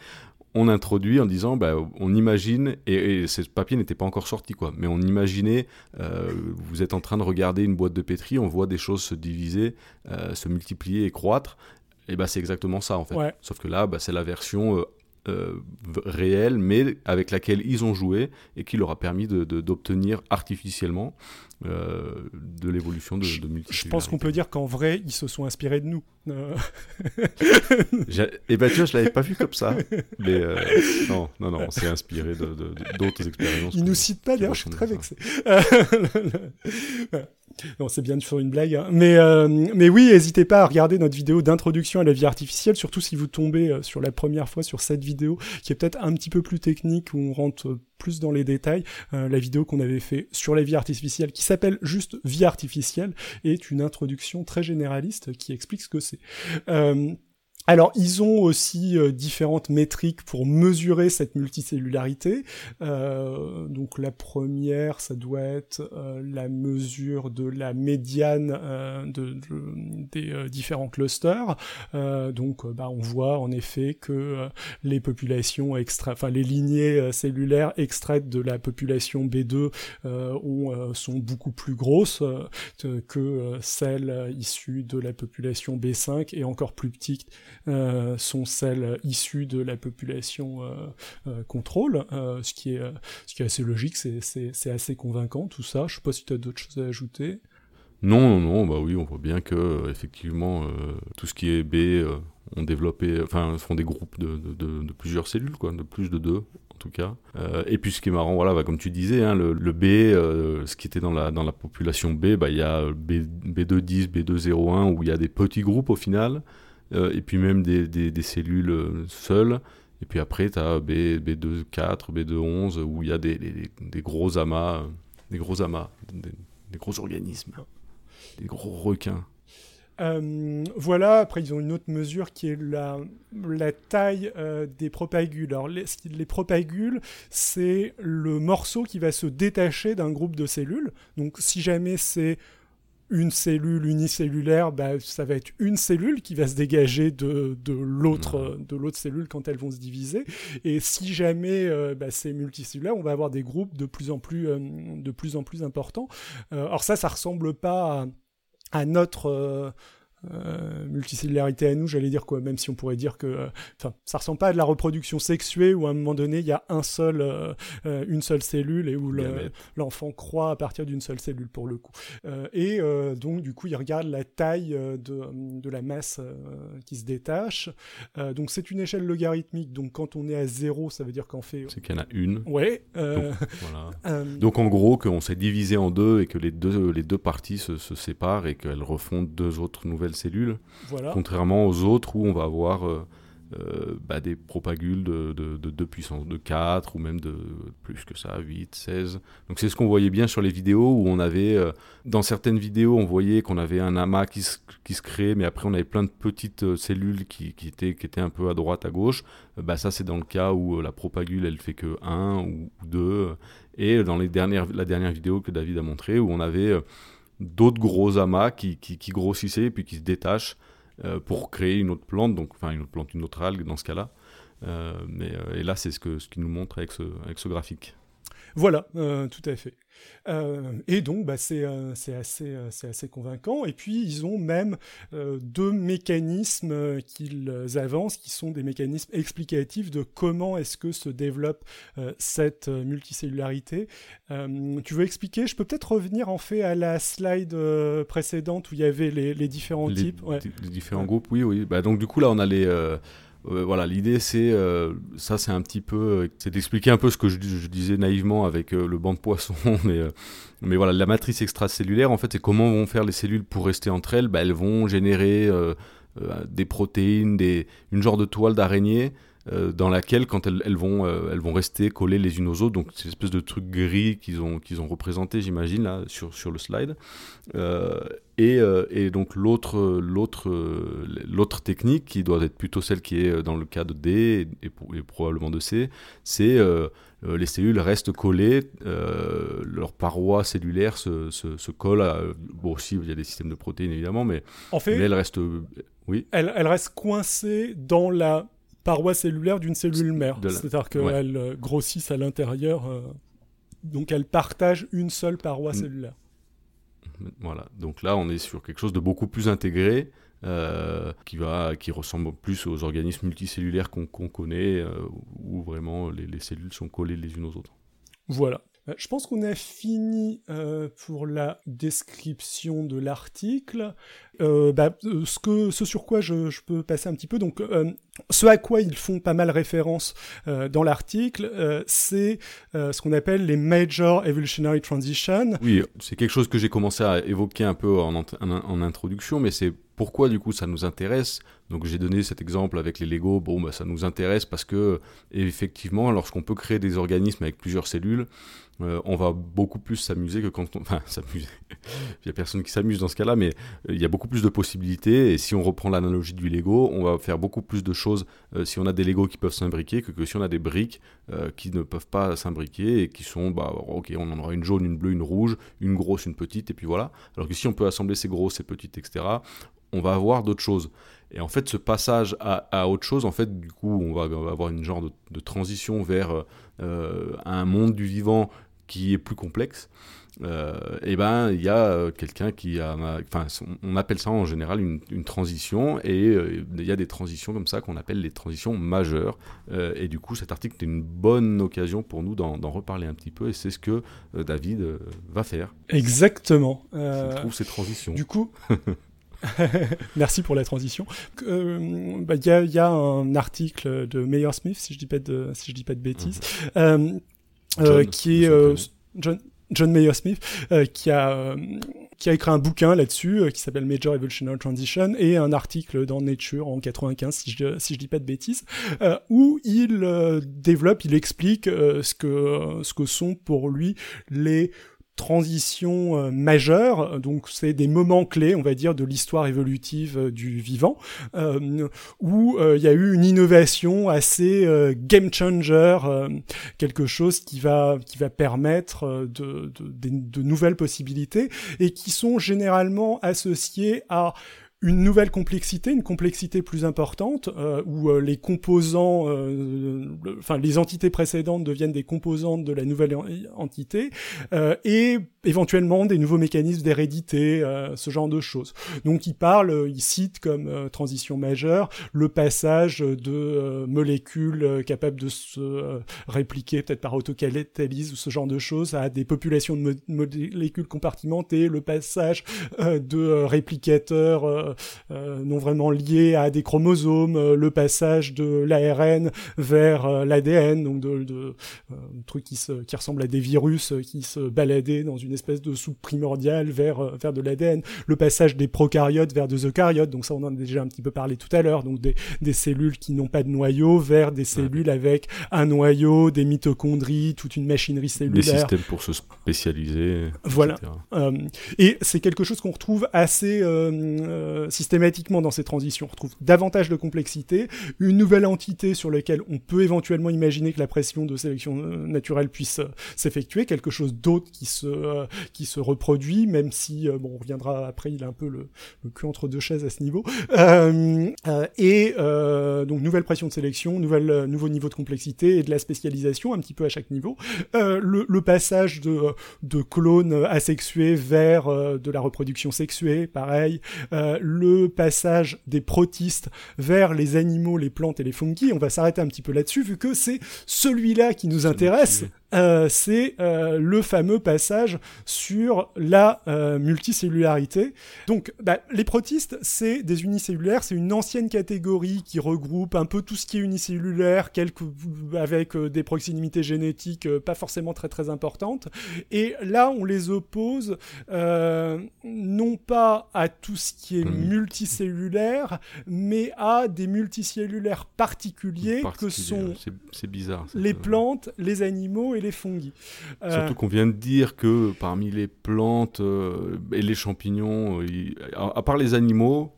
on introduit en disant bah, on imagine et, ce papier n'était pas encore sorti quoi mais on imaginait euh, vous êtes en train de regarder une boîte de pétri on voit des choses se diviser se multiplier et croître et bah c'est exactement ça en fait. Sauf que là bah, c'est la version euh, réelle, mais avec laquelle ils ont joué et qui leur a permis d'obtenir de, artificiellement euh, de l'évolution de, de Je pense qu'on peut dire qu'en vrai, ils se sont inspirés de nous. Euh. et eh ben tu vois, je l'avais pas vu comme ça. Mais non, non, non, on s'est inspiré d'autres expériences. Ils nous citent pas, d'ailleurs, je suis très vexé. Non, c'est bien de faire une blague. Hein. Mais, euh, mais oui, n'hésitez pas à regarder notre vidéo d'introduction à la vie artificielle, surtout si vous tombez euh, sur la première fois sur cette vidéo, qui est peut-être un petit peu plus technique, où on rentre euh, plus dans les détails. la vidéo qu'on avait fait sur la vie artificielle, qui s'appelle juste vie artificielle, est une introduction très généraliste qui explique ce que c'est. Alors, ils ont aussi euh, différentes métriques pour mesurer cette multicellularité. Euh, donc, la première, ça doit être euh, la mesure de la médiane de, des différents clusters. donc, bah, on voit en effet que les populations extra, enfin les lignées cellulaires extraites de la population B2 ont, sont beaucoup plus grosses que celles issues de la population B5 et encore plus petites euh, sont celles issues de la population euh, euh, contrôle, ce, qui est, assez logique, c'est assez convaincant tout ça. Je sais pas si tu as d'autres choses à ajouter. Non, non, non, bah oui, on voit bien que effectivement tout ce qui est B ont développé, enfin font des groupes de, plusieurs cellules, quoi, de plus de deux en tout cas. et puis ce qui est marrant, voilà, bah, comme tu disais, hein, le, B, ce qui était dans la, dans la population B, bah, il y a B, B210, B201 où il y a des petits groupes au final. Euh, et puis même des, cellules euh, seules. Et puis après, tu as B, B2, 4, B2, 11, où il y a des, des, gros amas, euh, des gros amas, des, gros organismes, des gros requins. voilà, après ils ont une autre mesure qui est la, taille des propagules. Alors les propagules, c'est le morceau qui va se détacher d'un groupe de cellules. Donc si jamais c'est une cellule unicellulaire, bah, ça va être une cellule qui va se dégager de, de l'autre mmh. de l'autre cellule quand elles vont se diviser. Et si jamais euh, bah, c'est multicellulaire, on va avoir des groupes de plus en plus euh, de plus en plus importants. Euh, alors ça, ça ressemble pas à, à notre euh, multicellularité à nous, j'allais dire quoi, même si on pourrait dire que, euh, ça ressemble pas à de la reproduction sexuée où à un moment donné il y a un seul, euh, une seule cellule et où l'enfant croît à partir d'une seule cellule pour le coup. et donc du coup il regarde la taille de, de la masse qui se détache. donc c'est une échelle logarithmique. Donc quand on est à zéro, ça veut dire qu'en fait. C'est qu'il y en a une. Ouais. Donc, voilà. donc en gros qu'on s'est divisé en deux et que les deux les deux parties se, se séparent et qu'elles refont deux autres nouvelles cellules, contrairement aux autres où on va avoir euh, euh, bah, des propagules de, de, de, puissance de 4 ou même de plus que ça, 8, 16. Donc c'est ce qu'on voyait bien sur les vidéos où on avait, euh, dans certaines vidéos, on voyait qu'on avait un amas qui se, qui se créait, mais après on avait plein de petites cellules qui, qui, étaient, qui étaient un peu à droite, à gauche. bah, ça c'est dans le cas où la propagule elle fait que 1 ou 2. Et dans les dernières, la dernière vidéo que David a montré où on avait d'autres gros amas qui, grossissaient et puis qui se détachent euh, pour créer une autre plante, donc enfin une autre plante, une autre algue dans ce cas-là. Euh, mais euh, et là, c'est ce qu'il nous montre avec avec ce graphique. Voilà, tout à fait. Euh, et donc, bah, c'est euh, assez, euh, assez, convaincant. Et puis, ils ont même deux mécanismes qu'ils avancent, qui sont des mécanismes explicatifs de comment est-ce que se développe cette multicellularité. tu veux expliquer? Je peux peut-être revenir en fait à la slide précédente où il y avait les, différents types? Les différents groupes, oui, oui. Bah, donc, du coup, là, on a les voilà, l'idée c'est ça, c'est un petit peu, c'est d'expliquer un peu ce que je, disais naïvement avec le banc de poisson, mais mais voilà, la matrice extracellulaire, en fait, c'est comment vont faire les cellules pour rester entre elles. Bah, elles vont générer des protéines, des, une genre de toile d'araignée euh, dans laquelle, quand elles, elles vont, euh, elles vont rester collées les unes aux autres, donc c'est une espèce de truc gris qu'ils ont, qu'ils ont représenté, j'imagine, là, sur, sur le slide. Euh, et, et, donc l'autre, l'autre, l'autre technique, qui doit être plutôt celle qui est dans le cas de D et, et, probablement de C, c'est les cellules restent collées, leurs parois cellulaires se, se, se collent. À, bon, aussi, il y a des systèmes de protéines évidemment, mais, en fait, mais elles restent. Oui. Elles, elles restent coincées dans la paroi cellulaire d'une cellule mère. C'est-à-dire qu'elles euh, grossissent à l'intérieur. Euh, donc elles partagent une seule paroi mm. cellulaire. Voilà. Donc là, on est sur quelque chose de beaucoup plus intégré. Euh, qui, va, qui ressemble plus aux organismes multicellulaires qu'on connaît, où vraiment les, les cellules sont collées les unes aux autres. Voilà. Je pense qu'on a fini pour la description de l'article. Euh, bah, ce, que, ce sur quoi je, peux passer un petit peu, donc ce à quoi ils font pas mal référence dans l'article, c'est ce qu'on appelle les Major Evolutionary Transitions. Oui, c'est quelque chose que j'ai commencé à évoquer un peu en, introduction, mais c'est pourquoi du coup ça nous intéresse Donc j'ai donné cet exemple avec les Lego, bon bah, ça nous intéresse parce que effectivement lorsqu'on peut créer des organismes avec plusieurs cellules, euh, on va beaucoup plus s'amuser que quand on... Enfin, s'amuser. il n'y a personne qui s'amuse dans ce cas-là, mais euh, il y a beaucoup plus de possibilités. Et si on reprend l'analogie du Lego, on va faire beaucoup plus de choses euh, si on a des Lego qui peuvent s'imbriquer que, si on a des briques qui ne peuvent pas s'imbriquer et qui sont, bah, ok, on en aura une jaune, une bleue, une rouge, une grosse, une petite, et puis voilà. Alors que si on peut assembler ces grosses, ces petites, etc., on va avoir d'autres choses. Et en fait, ce passage à, autre chose, en fait, du coup, on va, avoir une genre de, transition vers un monde du vivant qui est plus complexe, euh, et ben il y a euh, quelqu'un qui a, enfin on appelle ça en général une, transition et euh, il y a des transitions comme ça qu'on appelle les transitions majeures et du coup cet article est une bonne occasion pour nous d'en reparler un petit peu et c'est ce que David va faire. Exactement. Je trouve ces transitions. Du coup. Merci pour la transition. Bah, il y, a, un article de Mayer Smith, si je dis pas de, si je dis pas de bêtises, mhm. Euh, qui est euh, John, John Mayer Smith, euh, qui a qui a écrit un bouquin là-dessus qui s'appelle Major Evolutionary Transition et un article dans Nature en 95 si je si je dis pas de bêtises où il développe, il explique ce que ce que sont pour lui les transition euh, majeure, donc c'est des moments clés, on va dire, de l'histoire évolutive euh, du vivant, euh, où il y a eu une innovation assez game changer, quelque chose qui va qui va permettre de, de, de nouvelles possibilités et qui sont généralement associées à une nouvelle complexité, une complexité plus importante, euh, où euh, les composants, euh, enfin les entités précédentes deviennent des composantes de la nouvelle entité, et éventuellement des nouveaux mécanismes d'hérédité, ce genre de choses. Donc il parle, il cite comme transition majeure le passage de molécules capables de se répliquer peut-être par autocatalyse ou ce genre de choses à des populations de molécules compartimentées, le passage de réplicateurs euh, non vraiment liés à des chromosomes, euh, le passage de l'ARN vers euh, l'ADN, donc de, de trucs qui, se, qui ressemblent à des virus qui se baladaient dans une espèce de soupe primordiale vers, vers de l'ADN, le passage des prokaryotes vers des eucaryotes, donc ça on en a déjà un petit peu parlé tout à l'heure, donc des, des cellules qui n'ont pas de noyau vers des cellules avec un noyau, des mitochondries, toute une machinerie cellulaire. Des systèmes pour se spécialiser. Voilà. et c'est quelque chose qu'on retrouve assez euh, systématiquement dans ces transitions. On retrouve davantage de complexité, une nouvelle entité sur laquelle on peut éventuellement imaginer que la pression de sélection euh, naturelle puisse euh, s'effectuer, quelque chose d'autre qui se qui se reproduit, même si bon, on reviendra après, il a un peu le, cul entre deux chaises à ce niveau. et donc nouvelle pression de sélection, nouvelle nouveau niveau de complexité et de la spécialisation un petit peu à chaque niveau. Le, le, passage de de clones asexués vers de la reproduction sexuée, pareil le passage des protistes vers les animaux, les plantes et les fungi. On va s'arrêter un petit peu là-dessus vu que c'est celui-là qui nous intéresse. Euh, c'est euh, le fameux passage sur la euh, multicellularité. Donc, bah, les protistes, c'est des unicellulaires, c'est une ancienne catégorie qui regroupe un peu tout ce qui est unicellulaire, quelques, avec des proximités génétiques pas forcément très très importantes. Et là, on les oppose non pas à tout ce qui est. multicellulaire, mais à des multicellulaires particuliers que sont bizarre, les plantes, les animaux et les fungi. Euh, Surtout qu'on vient de dire que parmi les plantes euh, et les champignons, euh, à part les animaux,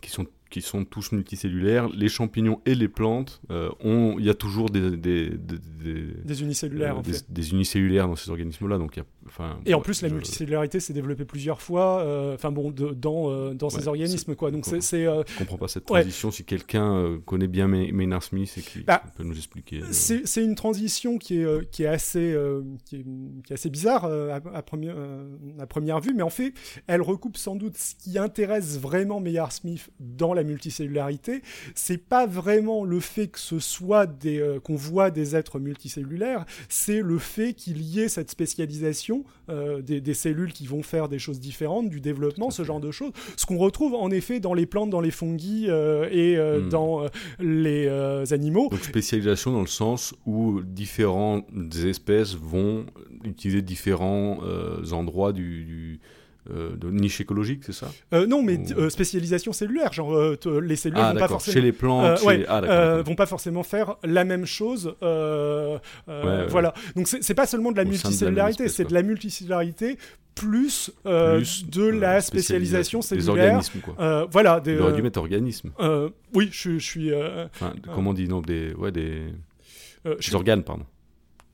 qui sont qui sont tous multicellulaires, les champignons et les plantes, euh, ont, il y a toujours des, des, des, unicellulaires, euh, en fait. des, unicellulaires dans ces organismes-là. Donc, enfin, et en plus, la multicellularité s'est développée plusieurs fois, euh, bon, dans, dans ces organismes, quoi. Donc c'est, je comprends pas cette transition. Si quelqu'un connaît bien Maynard Smith et qui bah, peut nous expliquer. C'est, une transition qui est, qui est assez, qui est, qui est, assez bizarre à, première, à première vue, mais en fait, elle recoupe sans doute ce qui intéresse vraiment Maynard Smith dans la multicellularité, c'est pas vraiment le fait que ce soit des euh, qu'on voit des êtres multicellulaires, c'est le fait qu'il y ait cette spécialisation euh, des, cellules qui vont faire des choses différentes, du développement, ce genre de choses. Ce qu'on retrouve en effet dans les plantes, dans les fungi euh, et hmm. dans les animaux. Donc spécialisation dans le sens où différentes espèces vont utiliser différents endroits du euh, de niche écologique, c'est ça euh, Non, mais euh, spécialisation cellulaire. Genre, les cellules ah, vont pas forcément. Chez les plantes, ah, vont pas forcément faire la même chose. voilà. Donc, c'est pas seulement de la multicellularité, c'est de la multicellularité plus, de la spécialisation cellulaire. Des organismes, quoi. voilà. Des, mettre organisme. oui, je, suis. comment on dit non, des, ouais, des, des organes, pardon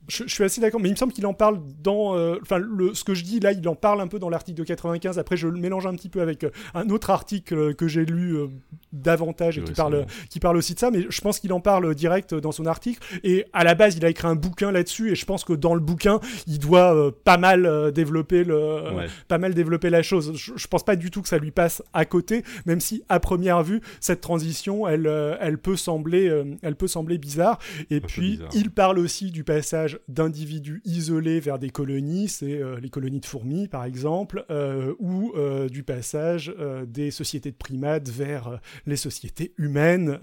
je, suis assez d'accord, mais il me semble qu'il en parle dans. Euh, enfin, ce que je dis là, il en parle un peu dans l'article de 95. Après, je le mélange un petit peu avec euh, un autre article que j'ai lu euh, davantage et qui parle, qui parle aussi de ça, mais je pense qu'il en parle direct dans son article. Et à la base, il a écrit un bouquin là-dessus, et je pense que dans le bouquin, il doit pas mal développer le, pas mal développer la chose. Je, je, pense pas du tout que ça lui passe à côté, même si à première vue, cette transition, elle, elle peut sembler, elle peut sembler bizarre. Et puis, il parle aussi du passage d'individus isolés vers des colonies, c'est euh, les colonies de fourmis par exemple, euh, ou euh, du passage des sociétés de primates vers les sociétés humaines,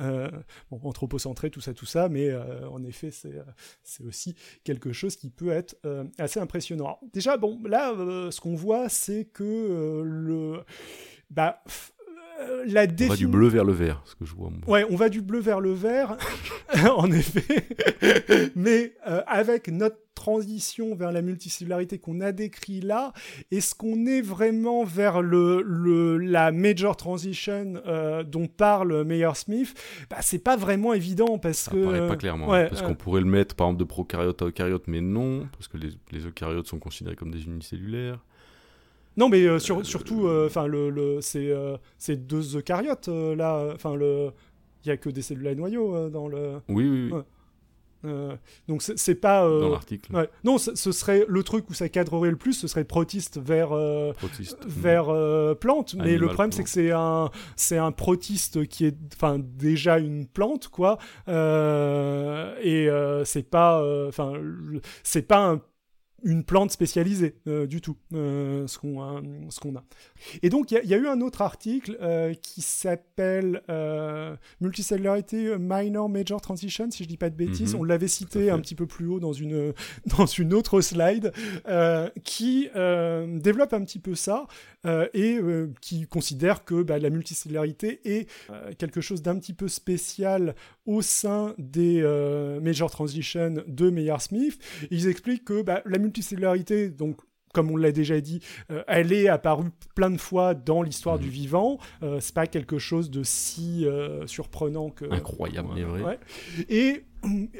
anthropocentrées, tout ça, tout ça, mais en effet, c'est aussi quelque chose qui peut être assez impressionnant. déjà, bon, là, ce qu'on voit, c'est que le... Bah, la On va du bleu vers le vert, ce que je vois. Ouais, on va du bleu vers le vert, en effet. Mais euh, avec notre transition vers la multicellularité qu'on a décrit là, est-ce qu'on est vraiment vers le, le la major transition euh, dont parle Meyer Smith? Bah, C'est pas vraiment évident parce Ça que. paraît pas clairement. parce qu'on pourrait le mettre par exemple de prokaryote à eucaryote, mais non, parce que les, les eucaryotes sont considérés comme des unicellulaires. Non, mais euh, surtout, euh, enfin, le, le c'est euh, deux eucaryotes là. Enfin, le, il y a que des cellules à noyau dans le. Oui, oui. oui. donc c'est pas dans l'article. Ouais. Non, ce serait le truc où ça cadrerait le plus, ce serait protiste vers protiste. vers plante. Mais le problème c'est que c'est un c'est un protiste qui est enfin déjà une plante quoi. et c'est pas enfin c'est pas un une plante spécialisée euh, du tout, euh, ce qu'on a, ce qu'on a. Et donc il y, a eu un autre article euh, qui s'appelle Multicellularity Minor Major Transition, si je dis pas de bêtises. Mhm. On l'avait cité un petit peu plus haut dans une dans une autre slide, qui développe un petit peu ça et qui considère que bah, la multicellularité est quelque chose d'un petit peu spécial au sein des Major Transition de Meyer-Smith. Ils expliquent que bah, la multicellularité, donc comme on l'a déjà dit, euh, elle est apparue plein de fois dans l'histoire du mhm. vivant. Euh, c'est pas quelque chose de si euh, surprenant que. Incroyable, mais vrai. Et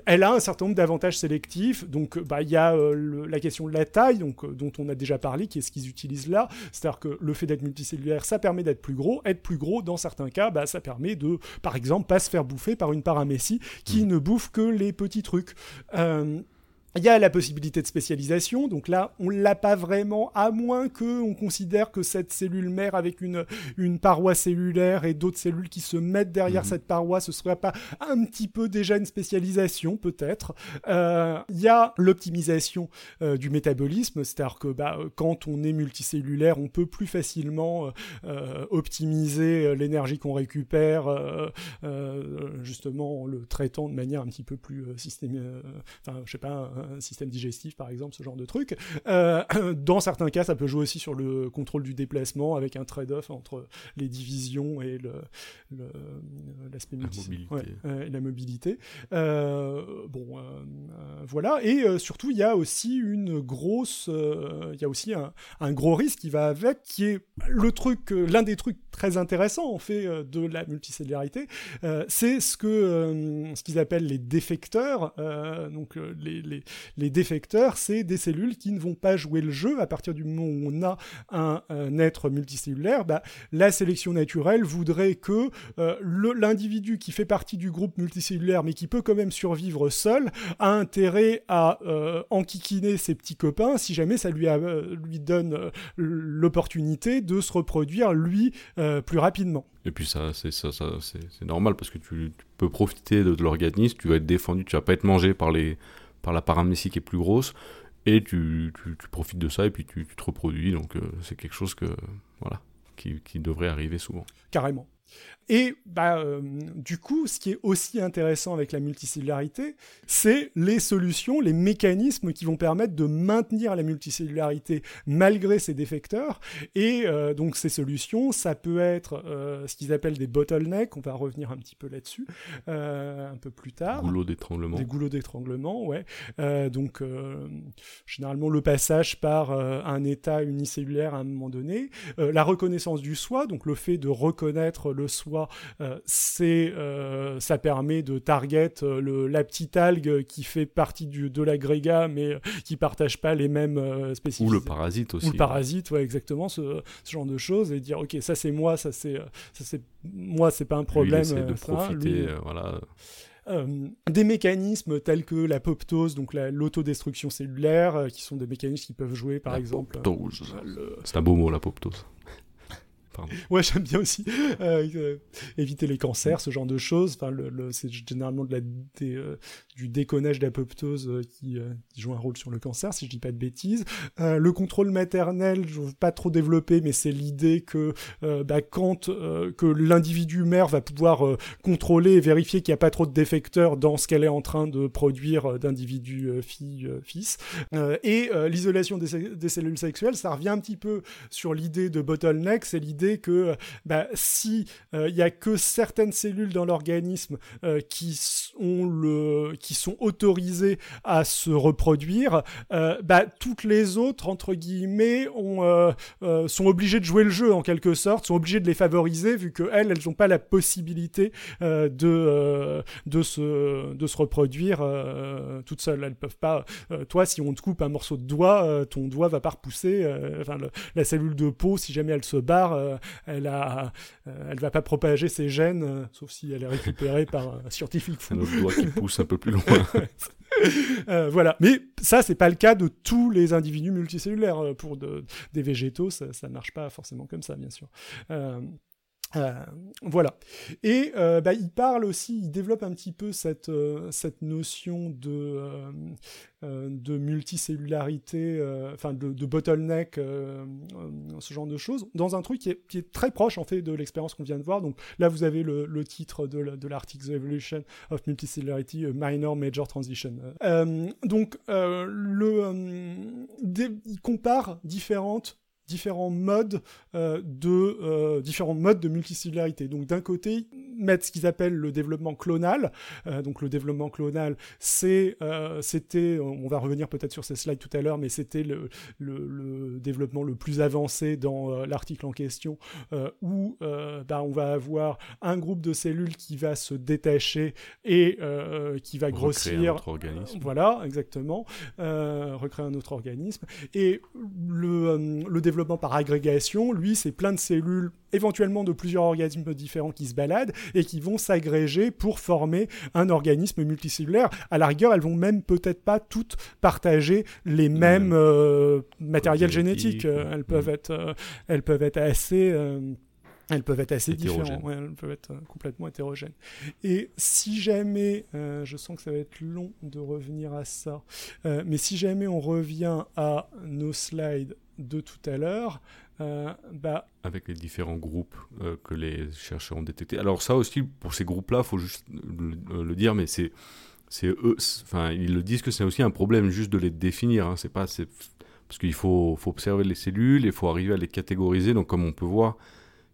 elle a un certain nombre d'avantages sélectifs. Donc, bah, il y a la question de la taille, donc, dont on a déjà parlé, qui est ce qu'ils utilisent là. C'est-à-dire que le fait d'être multicellulaire, ça permet d'être plus gros. Être plus gros, dans certains cas, bah, ça permet de, par exemple, pas se faire bouffer par une paramécie qui mhm. ne bouffe que les petits trucs. Il y a la possibilité de spécialisation, donc là, on l'a pas vraiment, à moins que on considère que cette cellule mère avec une, une paroi cellulaire et d'autres cellules qui se mettent derrière mhm. cette paroi, ce serait pas un petit peu déjà une spécialisation, peut-être. Euh, il y a l'optimisation euh, du métabolisme, c'est-à-dire que bah, quand on est multicellulaire, on peut plus facilement euh, optimiser l'énergie qu'on récupère, justement en le traitant de manière un petit peu plus systémique, enfin, je sais pas, un système digestif par exemple, ce genre de truc. Euh, dans certains cas, ça peut jouer aussi sur le contrôle du déplacement avec un trade-off entre les divisions et l'aspect le, la mobilité. et la mobilité. Euh, bon, euh, voilà. Et surtout, il y a aussi une grosse, il y a aussi un, un, gros risque qui va avec, qui est le truc, l'un des trucs très intéressants en fait de la multicellularité, c'est ce que ce qu'ils appellent les défecteurs, donc les, les, les défecteurs, c'est des cellules qui ne vont pas jouer le jeu à partir du moment où on a un, être multicellulaire. Bah, la sélection naturelle voudrait que euh, l'individu qui fait partie du groupe multicellulaire, mais qui peut quand même survivre seul, a intérêt à euh, enquiquiner ses petits copains si jamais ça lui, lui donne euh, l'opportunité de se reproduire lui plus rapidement. Et puis ça, c'est ça, c'est normal parce que tu, peux profiter de, de l'organisme, tu vas être défendu, tu vas pas être mangé par les par la paramécie qui est plus grosse, et tu, tu, profites de ça et puis tu, te reproduis. Donc euh, c'est quelque chose que voilà qui, qui devrait arriver souvent. Carrément. Et bah, euh, du coup, ce qui est aussi intéressant avec la multicellularité, c'est les solutions, les mécanismes qui vont permettre de maintenir la multicellularité malgré ces défecteurs. Et euh, donc ces solutions, ça peut être euh, ce qu'ils appellent des bottlenecks, on va revenir un petit peu là-dessus un peu plus tard. Goulots d'étranglement. Des goulots d'étranglement, ouais. donc généralement le passage par un état unicellulaire à un moment donné, la reconnaissance du soi, donc le fait de reconnaître le soi euh, c'est, euh, ça permet de target euh, le, la petite algue qui fait partie du, de l'agrégat mais qui partage pas les mêmes spécificités. Ou le parasite aussi. Ou le parasite, ouais, exactement, ce, genre de choses et dire ok ça c'est moi, ça c'est, ça c'est moi c'est pas un problème. Lui, de profiter, voilà. des mécanismes tels que l'apoptose, donc l'autodestruction cellulaire, qui sont des mécanismes qui peuvent jouer, par exemple. C'est un beau mot, l'apoptose. Ouais, j'aime bien aussi euh, euh, éviter les cancers, ce genre de choses. Enfin, c'est généralement de la, euh, du déconnage d'apoptose qui, joue un rôle sur le cancer, si je dis pas de bêtises. le contrôle maternel, je veux pas trop développer, mais c'est l'idée que bah, quand que l'individu mère va pouvoir contrôler et vérifier qu'il n'y a pas trop de défecteurs dans ce qu'elle est en train de produire d'individus fille fils. et l'isolation des, des cellules sexuelles, ça revient un petit peu sur l'idée de bottleneck, c'est l'idée que bah, si euh, il y a que certaines cellules dans l'organisme euh, qui ont le, qui sont autorisées à se reproduire, euh, bah, toutes les autres entre guillemets ont, sont obligées de jouer le jeu en quelque sorte, sont obligées de les favoriser vu que elles, elles n'ont pas la possibilité de de se de se reproduire toutes seules. Elles peuvent pas. toi, si on te coupe un morceau de doigt, ton doigt va pas repousser. Enfin, la cellule de peau, si jamais elle se barre, euh, elle a, euh, elle va pas propager ses gènes, euh, sauf si elle est récupérée par un scientifique. C'est notre doigt qui pousse un peu plus loin. voilà. Mais ça, c'est pas le cas de tous les individus multicellulaires. Pour des végétaux, ça, ne marche pas forcément comme ça, bien sûr. Voilà. Et bah, il parle aussi, il développe un petit peu cette, cette notion de, euh, de multicellularité, euh, enfin de, bottleneck, euh, ce genre de choses, dans un truc qui est, très proche en fait de l'expérience qu'on vient de voir. Donc là, vous avez le, titre de l'article The Evolution of Multicellularity, Minor Major Transition. donc le, il compare différentes différents modes euh, de euh, différents modes de multicellularité. Donc d'un côté, mettre ce qu'ils appellent le développement clonal. Euh, donc le développement clonal, c'est c'était, on va revenir peut-être sur ces slides tout à l'heure, mais c'était le, le, développement le plus avancé dans l'article en question, où bah, on va avoir un groupe de cellules qui va se détacher et qui va grossir. Un autre organisme. Voilà, exactement. recréer un autre organisme. Et le, le développement par agrégation, lui, c'est plein de cellules, éventuellement de plusieurs organismes différents qui se baladent et qui vont s'agréger pour former un organisme multicellulaire. À la rigueur, elles vont même peut-être pas toutes partager les mêmes matériels génétiques. elles peuvent être, elles peuvent être assez elles peuvent être assez différentes, elles peuvent être euh, complètement hétérogènes. Et si jamais, euh, je sens que ça va être long de revenir à ça, euh, mais si jamais on revient à nos slides de tout à l'heure, bah... Avec les différents groupes que les chercheurs ont détectés. Alors ça aussi, pour ces groupes-là, il faut juste le, dire, mais c'est c'est eux, enfin ils le disent que c'est aussi un problème juste de les définir. Hein. c'est pas, parce qu'il faut, faut observer les cellules, il faut arriver à les catégoriser. Donc comme on peut voir,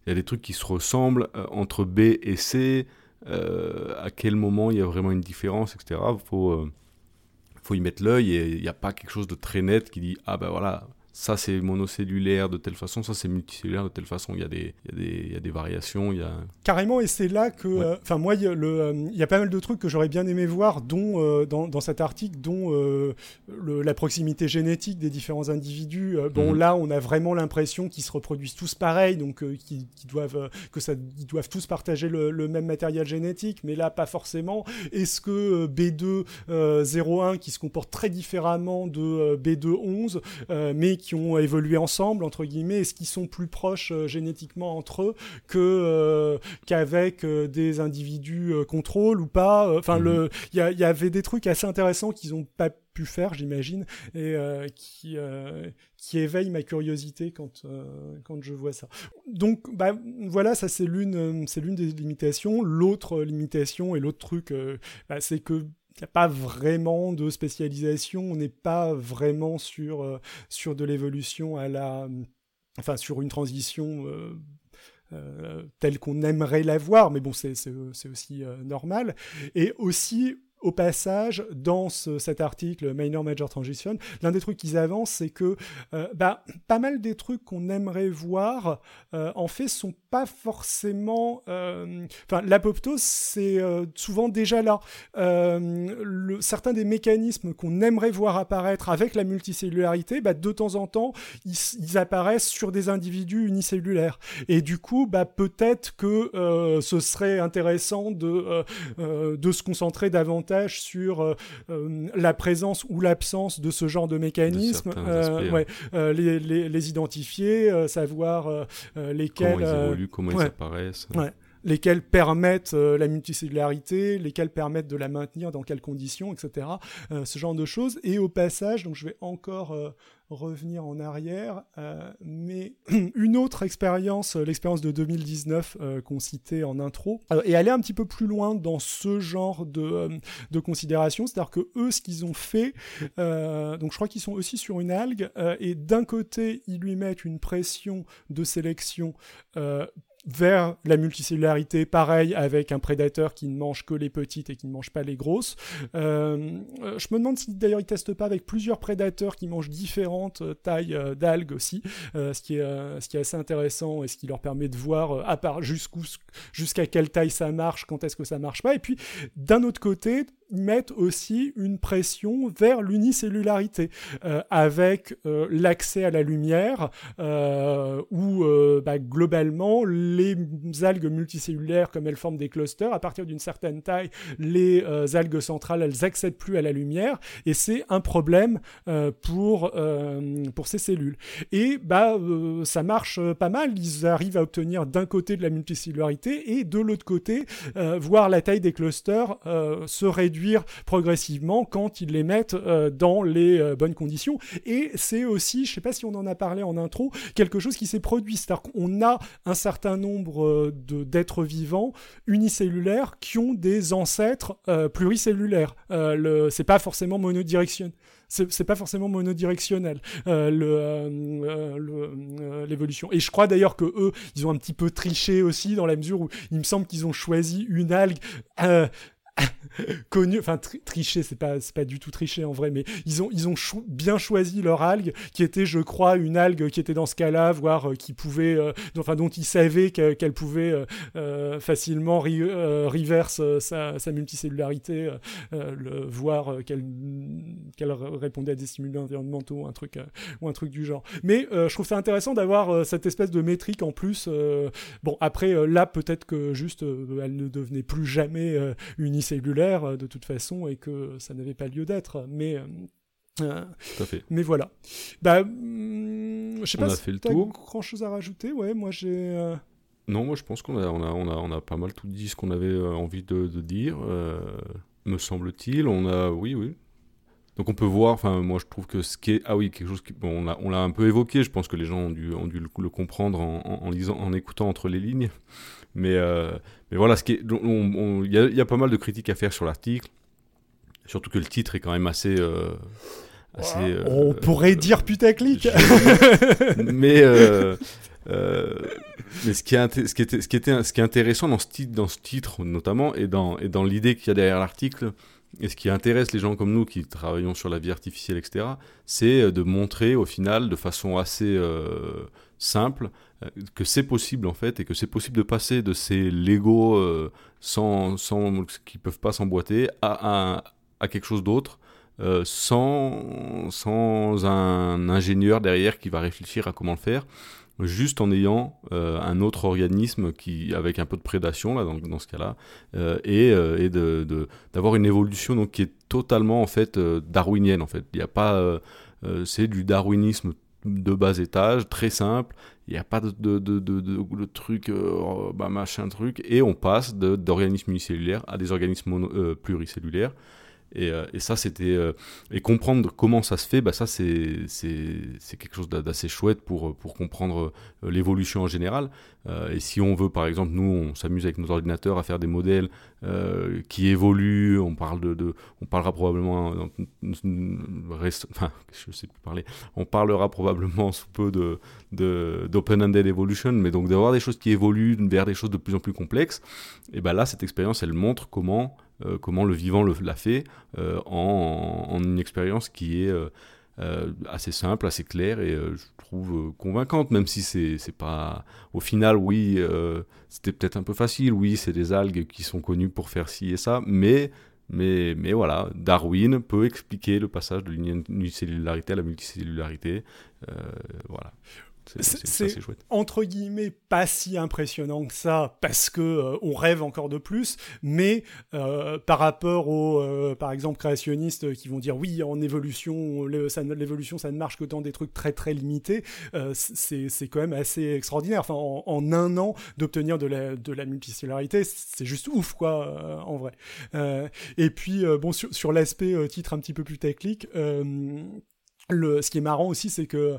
il y a des trucs qui se ressemblent euh, entre B et C, euh, à quel moment il y a vraiment une différence, etc. Il faut, euh, faut y mettre l'œil et il n'y a pas quelque chose de très net qui dit ah ben voilà, ça c'est monocellulaire de telle façon, ça c'est multicellulaire de telle façon. Il y a des, il y a des, il y a des variations. Il y a... Carrément, et c'est là que. Euh, enfin, moi, il y, a le, il y, a pas mal de trucs que j'aurais bien aimé voir dont, euh, dans, dans, cet article, dont euh, le, la proximité génétique des différents individus. bon, mhm. là, on a vraiment l'impression qu'ils se reproduisent tous pareil, donc qu'ils doivent, que ça, ils doivent tous partager le, le, même matériel génétique, mais là, pas forcément. Est-ce que B2 01 qui se comporte très différemment de B2 11, mais qui qui ont évolué ensemble entre guillemets Est-ce qu'ils sont plus proches euh, génétiquement entre eux que euh, qu'avec euh, des individus contrôle ou pas Enfin, le mhm. il y, y, avait des trucs assez intéressants qu'ils ont pas pu faire, j'imagine, et qui qui éveillent ma curiosité quand quand je vois ça. Donc bah voilà, ça c'est l'une c'est l'une des limitations. L'autre limitation et l'autre truc, bah, c'est que n'y a pas vraiment de spécialisation, on n'est pas vraiment sur, euh, sur de l'évolution à la. Enfin, sur une transition. Euh, euh, telle qu'on aimerait la voir, mais bon, c'est aussi normal. Et aussi, au passage, dans cet article Minor Major Transition, l'un des trucs qu'ils avancent, c'est que bah, pas mal des trucs qu'on aimerait voir, en fait, sont pas forcément. Euh, enfin, l'apoptose, c'est euh, souvent déjà là. Euh, certains des mécanismes qu'on aimerait voir apparaître avec la multicellularité, bah, de temps en temps, ils, apparaissent sur des individus unicellulaires. Et du coup, bah, peut-être que ce serait intéressant de se concentrer davantage sur la présence ou l'absence de ce genre de mécanismes, ouais, les, les, les, identifier, savoir lesquels comment ils apparaissent. lesquels permettent euh, la multicellularité, lesquels permettent de la maintenir, dans quelles conditions, etc. Euh, ce genre de choses. Et au passage, donc je vais encore euh, revenir en arrière, mais une autre expérience, l'expérience de 2019 qu'on citait en intro, et aller un petit peu plus loin dans ce genre de, de considération, c'est-à-dire que eux, ce qu'ils ont fait, donc je crois qu'ils sont aussi sur une algue, et d'un côté, ils lui mettent une pression de sélection vers la multicellularité, pareil avec un prédateur qui ne mange que les petites et qui ne mange pas les grosses. Euh, je me demande si d'ailleurs ils testent pas avec plusieurs prédateurs qui mangent différentes euh, tailles euh, d'algues aussi, ce, qui est, ce qui est assez intéressant et ce qui leur permet de voir à part jusqu'où jusqu'à quelle taille ça marche, quand est-ce que ça marche pas. Et puis d'un autre côté, mettent aussi une pression vers l'unicellularité, euh, avec euh, l'accès à la lumière, euh, où bah, globalement les algues multicellulaires, comme elles forment des clusters, à partir d'une certaine taille, les algues centrales, elles accèdent plus à la lumière, et c'est un problème pour, pour ces cellules. Et bah, ça marche pas mal, ils arrivent à obtenir d'un côté de la multicellularité, et de l'autre côté, voir la taille des clusters se réduire progressivement quand ils les mettent euh, dans les euh, bonnes conditions. Et c'est aussi, je sais pas si on en a parlé en intro, quelque chose qui s'est produit. C'est-à-dire qu'on a un certain nombre euh, d'êtres vivants unicellulaires qui ont des ancêtres pluricellulaires. c'est pas forcément monodirectionnel c'est pas forcément monodirectionnel l'évolution. Et je crois d'ailleurs que eux, ils ont un petit peu triché aussi dans la mesure où il me semble qu'ils ont choisi une algue connu, enfin tricher, c'est pas pas du tout tricher en vrai, mais ils ont ils ont bien choisi leur algue qui était, je crois, une algue qui était dans ce cas-là, voire euh, qui pouvait, euh, enfin dont ils savaient qu'elle pouvait euh, facilement reverse sa, multicellularité, le, voir qu'elle qu'elle répondait à des stimuli environnementaux, un truc ou un truc du genre. Mais je trouve ça intéressant d'avoir cette espèce de métrique en plus. bon après là peut-être que juste elle ne devenait plus jamais unicellulaire de toute façon et que ça n'avait pas lieu d'être. Mais euh, Tout à fait. Mais voilà. Bah, hmm, je sais on pas a fait le tour. grand chose à rajouter. Ouais, moi j'ai. Euh, non, moi je pense qu'on a, on a, on a, on a pas mal tout dit ce qu'on avait euh, envie de, de dire, me semble-t-il. On a, oui, oui. Donc on peut voir, enfin moi je trouve que ce qui est, ah oui, quelque chose qui, bon, on l'a un peu évoqué, je pense que les gens ont dû, ont dû le, comprendre en, en, lisant, en écoutant entre les lignes. Mais, mais voilà, ce qui il y, y, a pas mal de critiques à faire sur l'article, surtout que le titre est quand même assez euh, on pourrait dire putaclic. mais euh, euh, mais ce qui, est, ce, qui était, ce, qui était, ce qui est intéressant dans ce, titre, dans ce titre notamment et dans, et dans l'idée qu'il y a derrière l'article et ce qui intéresse les gens comme nous qui travaillons sur la vie artificielle etc c'est de montrer au final de façon assez simple que c'est possible en fait et que c'est possible de passer de ces Lego sans, sans qui peuvent pas s'emboîter à, à, quelque chose d'autre euh, sans, sans un ingénieur derrière qui va réfléchir à comment le faire, juste en ayant euh, un autre organisme qui, avec un peu de prédation là, dans, dans ce cas-là, euh, et, et de, d'avoir une évolution donc, qui est totalement en fait darwinienne. En fait. Il n'y a pas, c'est du darwinisme de bas étage, très simple. Il n'y a pas de, de, de, de truc, bah, machin truc, et on passe d'organismes unicellulaires à des organismes pluricellulaires. Et, euh, et, ça, c'était. Euh, et comprendre comment ça se fait, bah, ça, c'est quelque chose d'assez chouette pour, pour comprendre euh, l'évolution en général. et si on veut, par exemple, nous, on s'amuse avec nos ordinateurs à faire des modèles qui évoluent, on, parle de, on parlera probablement. je sais plus parler. On parlera probablement sous peu d'open-ended de, evolution, mais donc d'avoir des choses qui évoluent vers des choses de plus en plus complexes. Et ben là, cette expérience, elle montre comment euh, comment le vivant l'a fait euh, en, une expérience qui est euh, assez simple, assez claire et je trouve convaincante, même si c'est pas. Au final, oui, c'était peut-être un peu facile, oui, c'est des algues qui sont connues pour faire ci et ça, mais. Mais, mais voilà, Darwin peut expliquer le passage de l'unicellularité à la multicellularité. voilà. C'est entre guillemets pas si impressionnant que ça parce que euh, on rêve encore de plus, mais euh, par rapport aux, euh, par exemple, créationnistes qui vont dire oui en évolution, l'évolution ça ne marche que dans des trucs très très limités, c'est quand même assez extraordinaire. Enfin, en, un an d'obtenir de la, de la multicellularité, c'est juste ouf quoi, en vrai. et puis bon sur, sur l'aspect titre un petit peu plus technique le, ce qui est marrant aussi, c'est que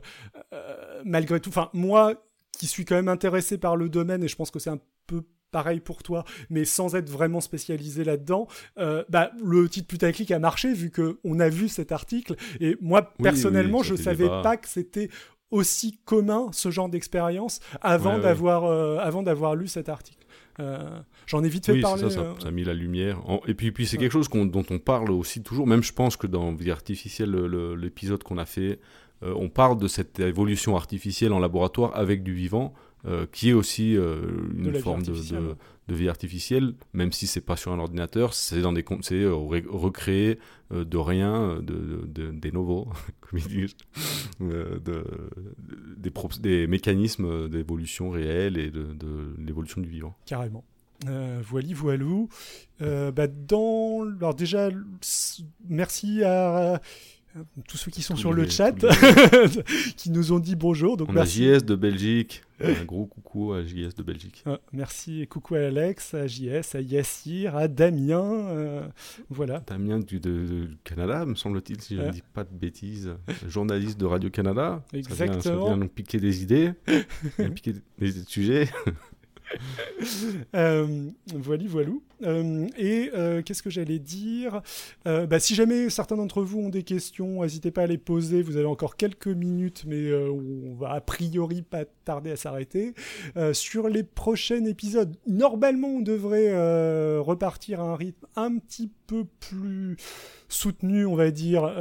euh, malgré tout, enfin moi qui suis quand même intéressé par le domaine et je pense que c'est un peu pareil pour toi, mais sans être vraiment spécialisé là-dedans, euh, bah, le titre putaclic a marché vu que on a vu cet article et moi personnellement je savais pas que c'était aussi commun ce genre d'expérience avant d'avoir euh, avant d'avoir lu cet article. J'en ai vite fait parler. Ça, ça, ça, a mis la lumière. Et puis, puis c'est quelque chose dont on parle aussi toujours. Même je pense que dans Vie artificielle, l'épisode qu'on a fait, euh, on parle de cette évolution artificielle en laboratoire avec du vivant, euh, qui est aussi euh, une forme de, de, vie artificielle, même si c'est pas sur un ordinateur, c'est dans des c'est recréer de rien, de, des nouveaux, comme ils disent, de, des, des mécanismes d'évolution réelle et de, l'évolution du vivant. Carrément. Euh, voili voilou. Euh, bah dans... Alors déjà, merci à tous ceux qui sont sur le chat, qui nous ont dit bonjour. Donc On merci. a JS de Belgique. Un gros coucou à JS de Belgique. Ah, merci et coucou à Alex, à JS, à Yassir, à Damien. Euh, voilà. Damien du de, Canada, me semble-t-il, si je ne dis pas de bêtises. Journaliste de Radio-Canada. Exactement. Ça vient, ça vient nous piquer des idées, piquer des sujets. euh, voilà. Euh, et euh, qu'est-ce que j'allais dire? Euh, bah, Si jamais certains d'entre vous ont des questions, n'hésitez pas à les poser. Vous avez encore quelques minutes, mais on va a priori pas tarder à s'arrêter. Sur les prochains épisodes, normalement, on devrait repartir à un rythme un petit peu plus soutenu, on va dire.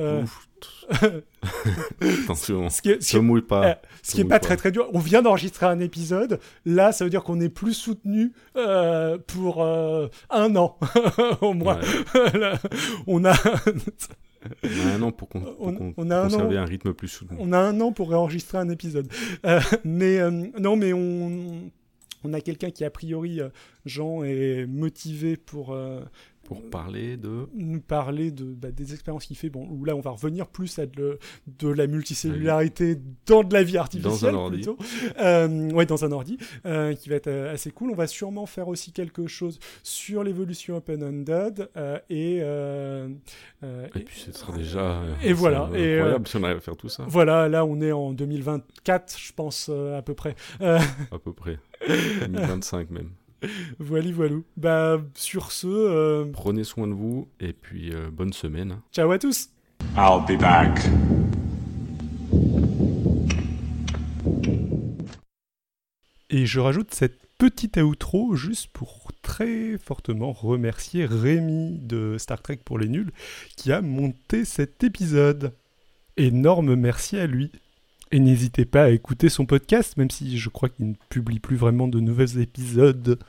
Attention, ce qui est, ce qui mouille pas. euh, ce qui est Oui, pas quoi. très très dur. On vient d'enregistrer un épisode. Là, ça veut dire qu'on est plus soutenu euh, pour euh, un an au moins. Là, on a On a un an pour, pour On- on a un conserver an. un rythme plus soutenu. on a un an pour réenregistrer un épisode. Euh, mais non, mais on on a quelqu'un qui a priori Jean est motivé pour Pour parler de. nous parler de, bah, des expériences qu'il fait. Bon, où là, on va revenir plus à de, la multicellularité dans de la vie artificielle. ordi. Plutôt. Euh, ouais, dans un ordi, euh, qui va être euh, assez cool. On va sûrement faire aussi quelque chose sur l'évolution open-ended. euh, et, euh, Et puis ce sera déjà. Et voilà, et, incroyable si on arrive à faire tout ça, voilà, là, on est en 2024, je pense, à peu près. À peu près. 2025 même. voilà, voilà. Bah, sur ce, euh, Prenez soin de vous et puis euh, bonne semaine. ciao à tous. I'll be back. Et je rajoute cette petite outro juste pour très fortement remercier Rémi de Star Trek pour les nuls qui a monté cet épisode. Énorme merci à lui. Et n'hésitez pas à écouter son podcast, même si je crois qu'il ne publie plus vraiment de nouveaux épisodes.